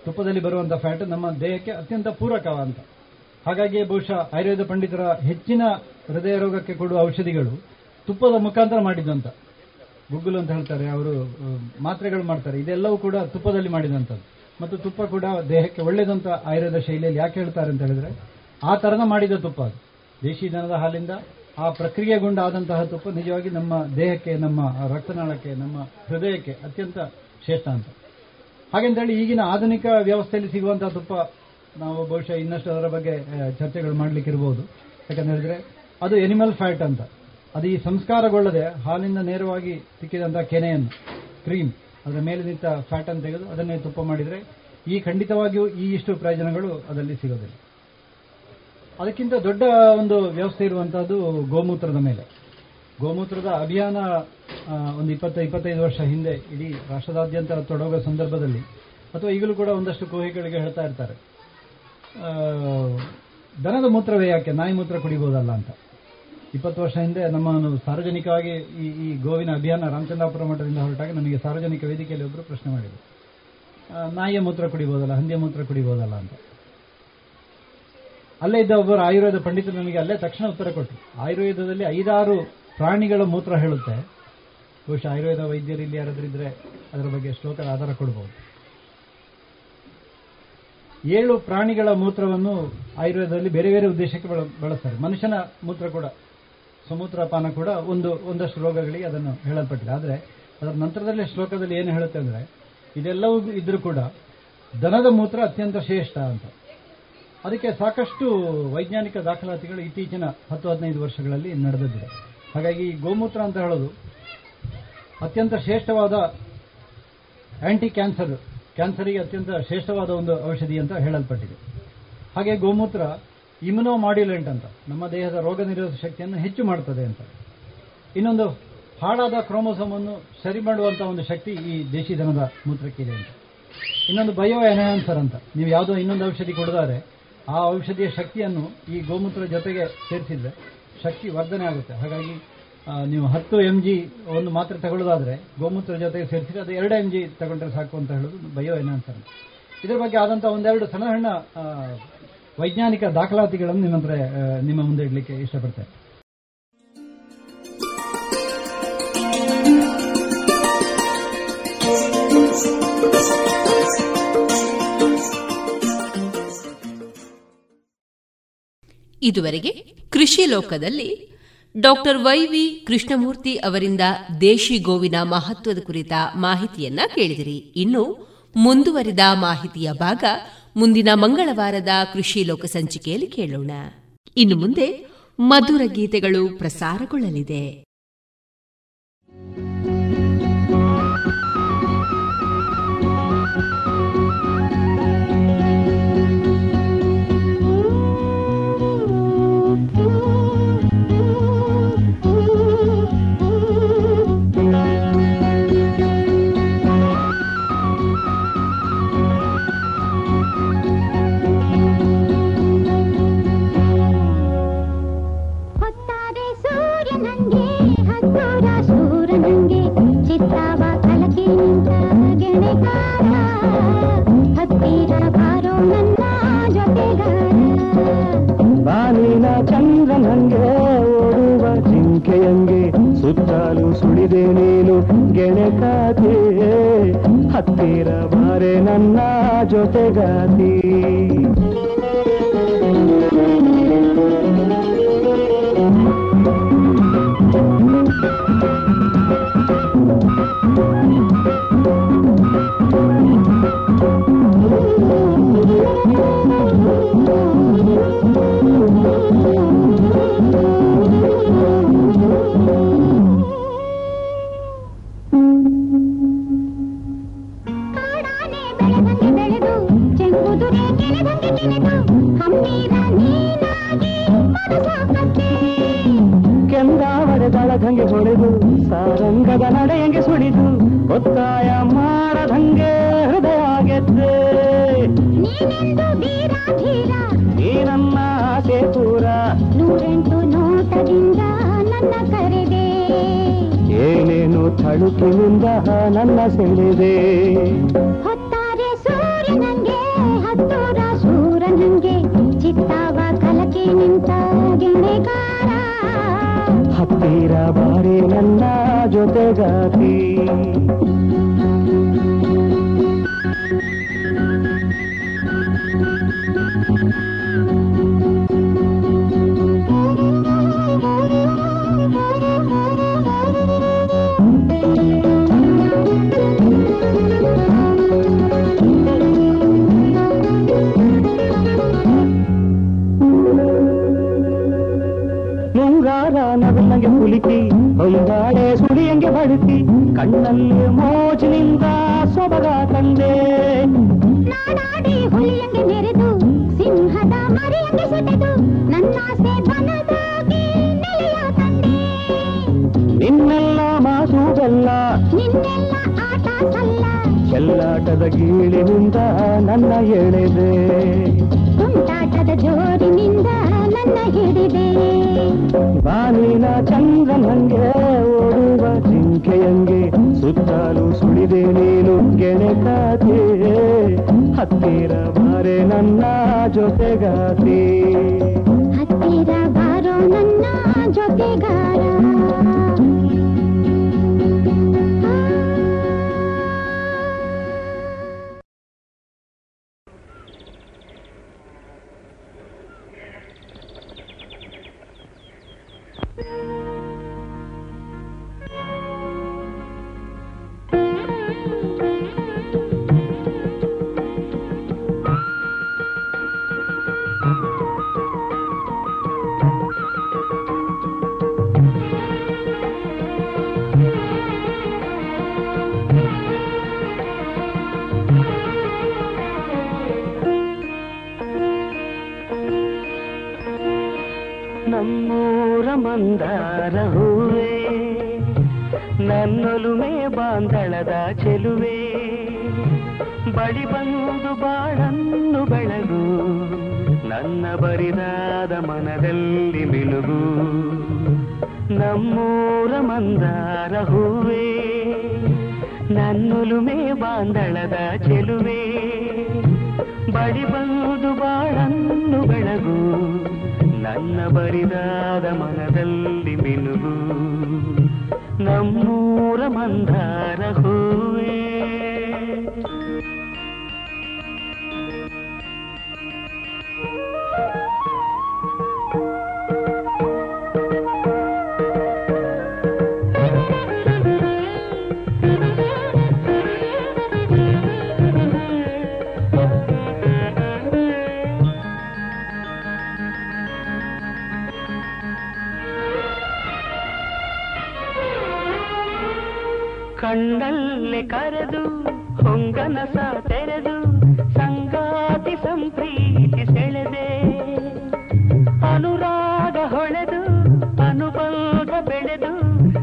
ತುಪ್ಪದಲ್ಲಿ ಬರುವಂತಹ ಫ್ಯಾಟ್ ನಮ್ಮ ದೇಹಕ್ಕೆ ಅತ್ಯಂತ ಪೂರಕವಂತ ಹಾಗಾಗಿ ಬಹುಶಃ ಆಯುರ್ವೇದ ಪಂಡಿತರ ಹೆಚ್ಚಿನ ಹೃದಯ ರೋಗಕ್ಕೆ ಕೊಡುವ ಔಷಧಿಗಳು ತುಪ್ಪದ ಮುಖಾಂತರ ಮಾಡಿದಂತ. ಗುಗ್ಗುಲು ಅಂತ ಹೇಳ್ತಾರೆ, ಅವರು ಮಾತ್ರೆಗಳು ಮಾಡ್ತಾರೆ. ಇದೆಲ್ಲವೂ ಕೂಡ ತುಪ್ಪದಲ್ಲಿ ಮಾಡಿದಂಥದ್ದು ಮತ್ತು ತುಪ್ಪ ಕೂಡ ದೇಹಕ್ಕೆ ಒಳ್ಳೆಯದಂತ ಆಯುರ್ವೇದ ಶೈಲಿಯಲ್ಲಿ ಯಾಕೆ ಹೇಳ್ತಾರೆ ಅಂತ ಹೇಳಿದ್ರೆ, ಆ ತರನ ಮಾಡಿದ ತುಪ್ಪ ಅದು. ದೇಶಿ ದನದ ಹಾಲಿಂದ ಆ ಪ್ರಕ್ರಿಯೆಗೊಂಡ ಆದಂತಹ ತುಪ್ಪ ನಿಜವಾಗಿ ನಮ್ಮ ದೇಹಕ್ಕೆ, ನಮ್ಮ ರಕ್ತನಾಳಕ್ಕೆ, ನಮ್ಮ ಹೃದಯಕ್ಕೆ ಅತ್ಯಂತ ಶ್ರೇಷ್ಠ ಅಂತ. ಹಾಗೆಂತೇಳಿ ಈಗಿನ ಆಧುನಿಕ ವ್ಯವಸ್ಥೆಯಲ್ಲಿ ಸಿಗುವಂತಹ ತುಪ್ಪ ನಾವು ಬಹುಶಃ ಇನ್ನಷ್ಟು ಅದರ ಬಗ್ಗೆ ಚರ್ಚೆಗಳು ಮಾಡ್ಲಿಕ್ಕೆ ಇರಬಹುದು ಯಾಕಂತ ಹೇಳಿದ್ರೆ ಅದು ಎನಿಮಲ್ ಫ್ಯಾಟ್ ಅಂತ. ಅದು ಈ ಸಂಸ್ಕಾರಗೊಳ್ಳದೆ ಹಾಲಿಂದ ನೇರವಾಗಿ ಸಿಕ್ಕಿದಂತಹ ಕೆನೆಯನ್ನು ಕ್ರೀಮ್ ಅದರ ಮೇಲೆ ನಿಂತ ಫ್ಯಾಟ್ ಅನ್ನು ತೆಗೆದು ಅದನ್ನೇ ತುಪ್ಪ ಮಾಡಿದರೆ ಈ ಖಂಡಿತವಾಗಿಯೂ ಈ ಇಷ್ಟು ಪ್ರಯೋಜನಗಳು ಅದರಲ್ಲಿ ಸಿಗೋದಿಲ್ಲ. ಅದಕ್ಕಿಂತ ದೊಡ್ಡ ಒಂದು ವ್ಯವಸ್ಥೆ ಇರುವಂತಹದ್ದು ಗೋಮೂತ್ರದ ಮೇಲೆ. ಗೋಮೂತ್ರದ ಅಭಿಯಾನ ಒಂದು ಇಪ್ಪತ್ತ, ಇಪ್ಪತ್ತೈದು ವರ್ಷ ಹಿಂದೆ ಇಡೀ ರಾಷ್ಟ್ರದಾದ್ಯಂತ ತೊಡಗುವ ಸಂದರ್ಭದಲ್ಲಿ, ಅಥವಾ ಈಗಲೂ ಕೂಡ ಒಂದಷ್ಟು ಕೋಹಿಗಳಿಗೆ ಹೇಳ್ತಾ ಇರ್ತಾರೆ. ದನದ ಮೂತ್ರವೇ ಯಾಕೆ? ನಾಯಿ ಮೂತ್ರ ಕುಡಿಬೋದಲ್ಲ ಅಂತ. ಇಪ್ಪತ್ತು ವರ್ಷ ಹಿಂದೆ ನಮ್ಮ ಸಾರ್ವಜನಿಕವಾಗಿ ಈ ಈ ಗೋವಿನ ಅಭಿಯಾನ ರಾಮಚಂದ್ರಾಪುರ ಮಠದಿಂದ ಹೊರಟಾಗ ನನಗೆ ಸಾರ್ವಜನಿಕ ವೇದಿಕೆಯಲ್ಲಿ ಒಬ್ಬರು ಪ್ರಶ್ನೆ ಮಾಡಿದರು. ನಾಯಿಯ ಮೂತ್ರ ಕುಡಿಬೋದಲ್ಲ, ಹಂದಿಯ ಮೂತ್ರ ಕುಡಿಬೋದಲ್ಲ ಅಂತ. ಅಲ್ಲೇ ಇದ್ದ ಒಬ್ಬರು ಆಯುರ್ವೇದ ಪಂಡಿತರು ನನಗೆ ಅಲ್ಲೇ ತಕ್ಷಣ ಉತ್ತರ ಕೊಟ್ಟರು ಆಯುರ್ವೇದದಲ್ಲಿ ಐದಾರು ಪ್ರಾಣಿಗಳ ಮೂತ್ರ ಹೇಳುತ್ತೆ. ಬಹುಶಃ ಆಯುರ್ವೇದ ವೈದ್ಯರು ಇಲ್ಲಿ ಯಾರಾದ್ರೂ ಇದ್ರೆ ಅದರ ಬಗ್ಗೆ ಶ್ಲೋಕದ ಆಧಾರ ಕೊಡಬಹುದು ಏಳು ಪ್ರಾಣಿಗಳ ಮೂತ್ರವನ್ನು ಆಯುರ್ವೇದದಲ್ಲಿ ಬೇರೆ ಬೇರೆ ಉದ್ದೇಶಕ್ಕೆ ಬಳ- ಬಳಸ್ತಾರೆ. ಮನುಷ್ಯನ ಮೂತ್ರ ಕೂಡ ಸಮೂತ್ರಪಾನ ಕೂಡ ಒಂದು, ಒಂದಷ್ಟು ರೋಗಗಳಿಗೆ ಅದನ್ನು ಹೇಳಲ್ಪಟ್ಟಿದೆ. ಆದರೆ ಅದರ ನಂತರದಲ್ಲಿ ಶ್ಲೋಕದಲ್ಲಿ ಏನು ಹೇಳುತ್ತೆ ಅಂದರೆ, ಇದೆಲ್ಲವೂ ಇದ್ರೂ ಕೂಡ ದನದ ಮೂತ್ರ ಅತ್ಯಂತ ಶ್ರೇಷ್ಠ ಅಂತ. ಅದಕ್ಕೆ ಸಾಕಷ್ಟು ವೈಜ್ಞಾನಿಕ ದಾಖಲಾತಿಗಳು ಇತ್ತೀಚಿನ ಹತ್ತು ಹದಿನೈದು ವರ್ಷಗಳಲ್ಲಿ ನಡೆದಿದೆ ಹಾಗಾಗಿ ಈ ಗೋಮೂತ್ರ ಅಂತ ಹೇಳೋದು ಅತ್ಯಂತ ಶ್ರೇಷ್ಠವಾದ ಆಂಟಿ ಕ್ಯಾನ್ಸರ್ ಕ್ಯಾನ್ಸರಿಗೆ ಅತ್ಯಂತ ಶ್ರೇಷ್ಠವಾದ ಒಂದು ಔಷಧಿ ಅಂತ ಹೇಳಲ್ಪಟ್ಟಿದೆ. ಹಾಗೆ ಗೋಮೂತ್ರ ಇಮ್ಯುನೋ ಮಾಡ್ಯುಲೆಂಟ್ ಅಂತ, ನಮ್ಮ ದೇಹದ ರೋಗ ನಿರೋಧಕ ಶಕ್ತಿಯನ್ನು ಹೆಚ್ಚು ಮಾಡುತ್ತದೆ ಅಂತ. ಇನ್ನೊಂದು ಹಾಳಾದ ಕ್ರೋಮೋಸೋಮ್ ಅನ್ನು ಸರಿ ಮಾಡುವಂತಹ ಒಂದು ಶಕ್ತಿ ಈ ದೇಶಿ ದನದ ಮೂತ್ರಕ್ಕಿದೆ ಅಂತ. ಇನ್ನೊಂದು ಬಯೋ ಎನ್ಹಾನ್ಸರ್ ಅಂತ, ನೀವು ಯಾವುದೋ ಇನ್ನೊಂದು ಔಷಧಿ ಕೊಡದಾರೆ ಆ ಔಷಧಿಯ ಶಕ್ತಿಯನ್ನು ಈ ಗೋಮೂತ್ರ ಜೊತೆಗೆ ಸೇರಿಸಿದ್ರೆ ಶಕ್ತಿ ವರ್ಧನೆ ಆಗುತ್ತೆ. ಹಾಗಾಗಿ ನೀವು ಹತ್ತು ಎಂ ಜಿ ಒಂದು ಮಾತ್ರೆ ತಗೊಳ್ಳೋದಾದ್ರೆ ಗೋಮೂತ್ರ ಜೊತೆಗೆ ಸೇರಿಸಿದ್ರೆ ಅದು ಎರಡು ಎಂ ಜಿ ತಗೊಂಡ್ರೆ ಸಾಕು ಅಂತ ಹೇಳೋದು ಬಯೋ ಎನ್ಹಾನ್ಸರ್. ಇದರ ಬಗ್ಗೆ ಆದಂತಹ ಒಂದೆರಡು ಸಣ್ಣ ಸಣ್ಣ ವೈಜ್ಞಾನಿಕ ದಾಖಲಾತಿಗಳನ್ನು ನಿಮ್ಮ ಹತ್ರ ನಿಮ್ಮ ಮುಂದೆ ಇಡಲಿಕ್ಕೆ ಇಷ್ಟಪಡ್ತೇನೆ. ಇದುವರೆಗೆ ಕೃಷಿ ಲೋಕದಲ್ಲಿ ಡಾಕ್ಟರ್ ವೈವಿ ಕೃಷ್ಣಮೂರ್ತಿ ಅವರಿಂದ ದೇಶಿ ಗೋವಿನ ಮಹತ್ವದ ಕುರಿತ ಮಾಹಿತಿಯನ್ನ ಕೇಳಿದಿರಿ. ಇನ್ನು ಮುಂದುವರಿದ ಮಾಹಿತಿಯ ಭಾಗ ಮುಂದಿನ ಮಂಗಳವಾರದ ಕೃಷಿ ಲೋಕ ಸಂಚಿಕೆಯಲ್ಲಿ ಕೇಳೋಣ. ಇನ್ನು ಮುಂದೆ ಮಧುರ ಗೀತೆಗಳು ಪ್ರಸಾರಗೊಳ್ಳಲಿದೆ. ಸುಳಿದೆ ನೀನು ಗೆಳೆಗಾತಿ ಹತ್ತಿರ ಬಾರೆ ನನ್ನ ಜೊತೆಗಾತಿ ಕಾಡಾನೆ ಮನಸ ತೆರೆದು ಸಂಗಾತಿ ಸಂಪ್ರೀತಿ ಸೆಳೆದೆ ಅನುರಾಗ ಹೊಳೆದು ಅನುಬಂಧ ಬೆಳೆದು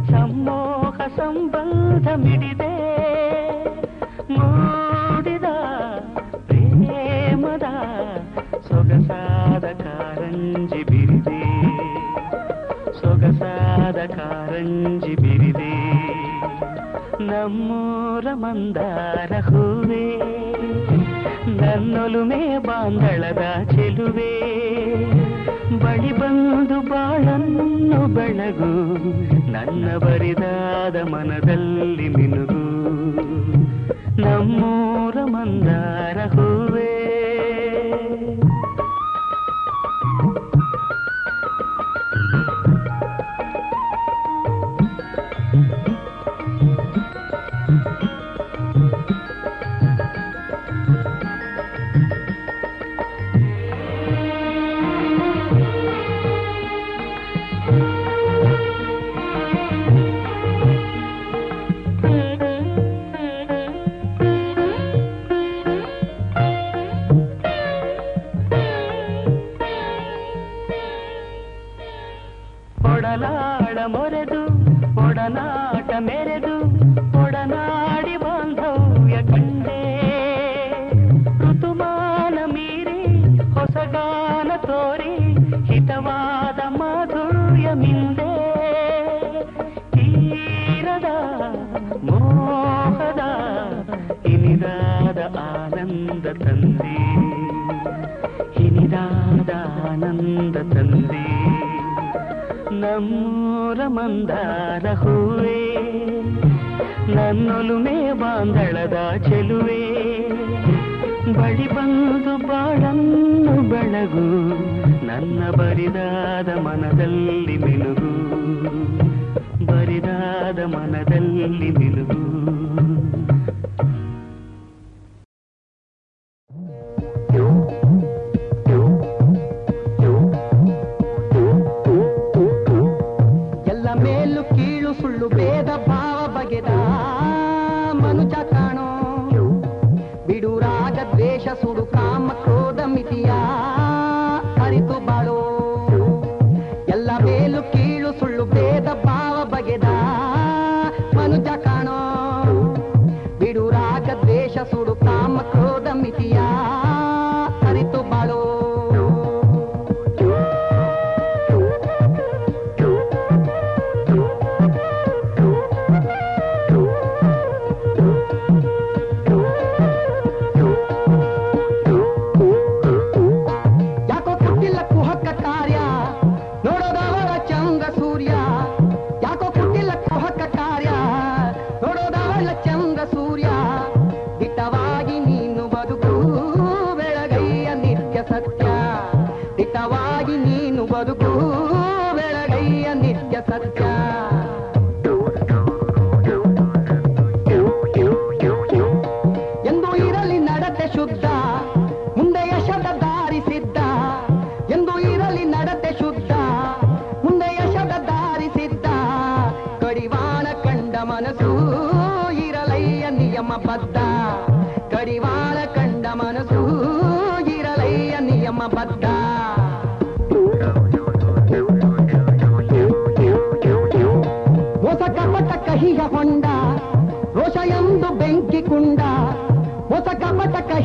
ಸಮ್ಮೋಹ ಸಂಬಂಧ ಮಿಡಿದೆ ಮೂಡಿದ ಪ್ರೇಮದ ಸೊಗಸಾದ ಕಾರಂಜಿ ಬಿರಿದೆ ಸೊಗಸಾದ ಕಾರಂಜಿ ಬಿರಿದೆ ನಮ್ಮ ನನ್ನೊರ ಮಂದಾರ ಹೂವೇ ನನ್ನೊಲುಮೆ ಬಾಂಧಳದ ಚೆಲುವೆ. ಬಳಿ ಬಂದು ಬಾಳನ್ನು ಬೆಳಗು ನನ್ನ ಬರಿದಾದ ಮನದಲ್ಲಿ ಮಿನುಗು. ಹಿತವಾಗಿ ನೀನು ಬದುಕು ಬೆಳಗೈಯ ನಿತ್ಯ ಸತ್ಯ.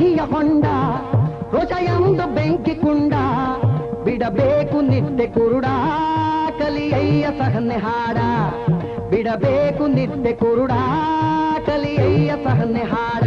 ಕಹಿಯ ಹೊಂಡ ಹೃದಯಂದು ಬೆಂಕಿ ಕುಂಡ ಬಿಡಬೇಕು ನಿತ್ಯ ಕುರುಡ, ಕಲಿಯಯ್ಯ ಸಹನೆ ಹಾಡ. ಬಿಡಬೇಕು ನಿತ್ಯ ಕುರುಡ, ಕಲಿಯಯ್ಯ ಸಹನೆ ಹಾಡ.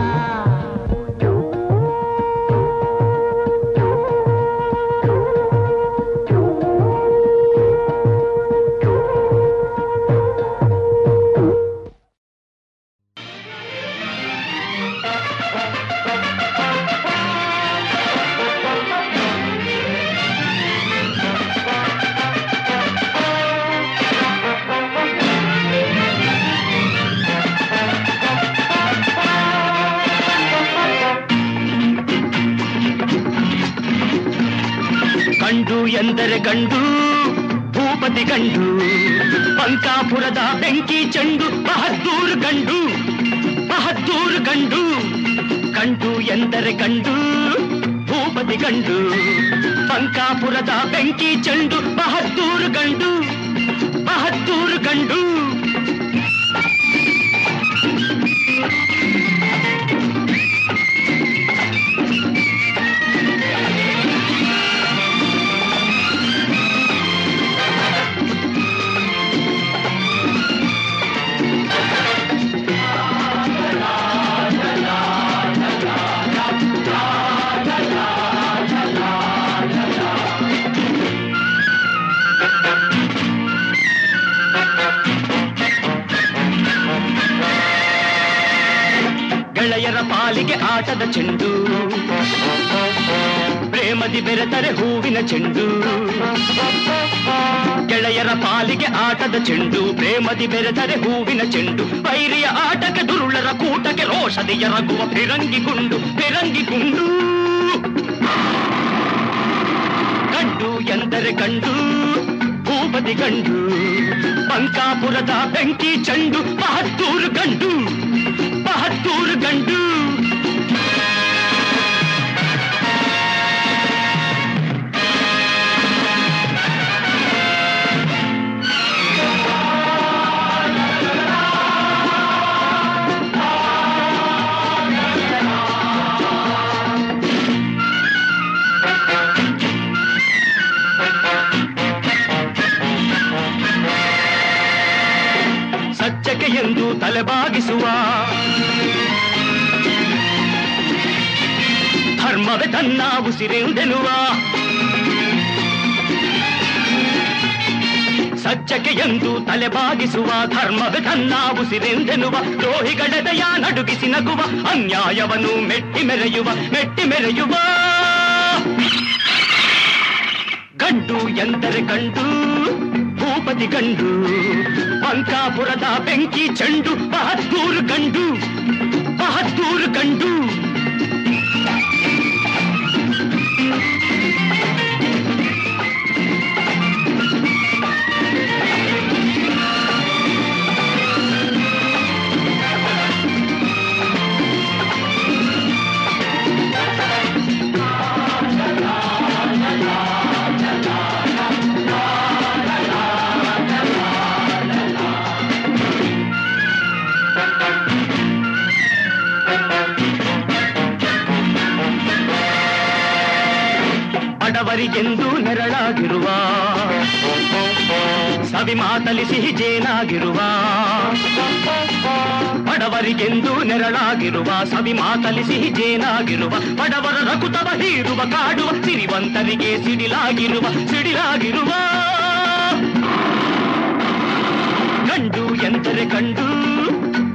ಪ್ರೇಮದಿ ಬೆರೆತರೆ ಹೂವಿನ ಚೆಂಡು ಬೈರಿಯ ಆಟಕ್ಕೆ ದುರುಳರ ಕೂಟಕ್ಕೆ ರೋಷದಿ ಎರಗುವ ಫಿರಂಗಿ ಗುಂಡು ಫಿರಂಗಿ ಗುಂಡು ಗಂಡು ಎಂದರೆ ಗಂಡು ಭೂಪತಿ ಗಂಡು ಪಂಕಾಪುರದ ಬೆಂಕಿ ಚೆಂಡು ಬಹದ್ದೂರು ಗಂಡು ಬಹದ್ದೂರು ಗಂಡು ತನ್ನ ಉಸಿರೆಂದೆನುವ ಸತ್ಯಕ್ಕೆ ಎಂದು ತಲೆಬಾಗಿಸುವ ಧರ್ಮದ ತನ್ನ ಉಸಿರೆಂದೆನುವ ದ್ರೋಹಿಗಳೆದೆಯ ನಡುಗಿಸಿ ನಗುವ, ಅನ್ಯಾಯವನ್ನು ಮೆಟ್ಟಿ ಮೆರೆಯುವ ಮೆಟ್ಟಿ ಮೆರೆಯುವ. ಗಂಡು ಎಂದರೆ ಗಂಡು, ಭೂಪತಿ ಗಂಡು ಪಂಕಾಪುರದ ಬೆಂಕಿ ಚೆಂಡು, ಬಹದ್ದೂರು ಗಂಡು ಬಹದ್ದೂರು ಗಂಡು. ಬಡವರಿಗೆಂದು ನೆರಳಾಗಿರುವ. ಸವಿ ಮಾತಲಿ ಸಿಹಿ ಜೇನಾಗಿರುವ. ಬಡವರಿಗೆಂದು ನೆರಳಾಗಿರುವ. ಸವಿ ಮಾತಲಿ ಸಿಹಿ ಜೇನಾಗಿರುವ. ಬಡವರ ರಕುತವ ಹೀರುವ, ಕಾಡುವ, ಸಿರಿವಂತರಿಗೆ ಸಿಡಿಲಾಗಿರುವ ಸಿಡಿಲಾಗಿರುವ. ಗಂಡು ಎಂದರೆ ಗಂಡು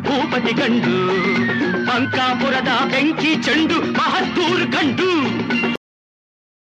ಭೂಪತಿ ಗಂಡು ಪಂಕಾಪುರದ ಬೆಂಕಿ ಚಂಡು ಮಹತ್ತೂರು ಗಂಡು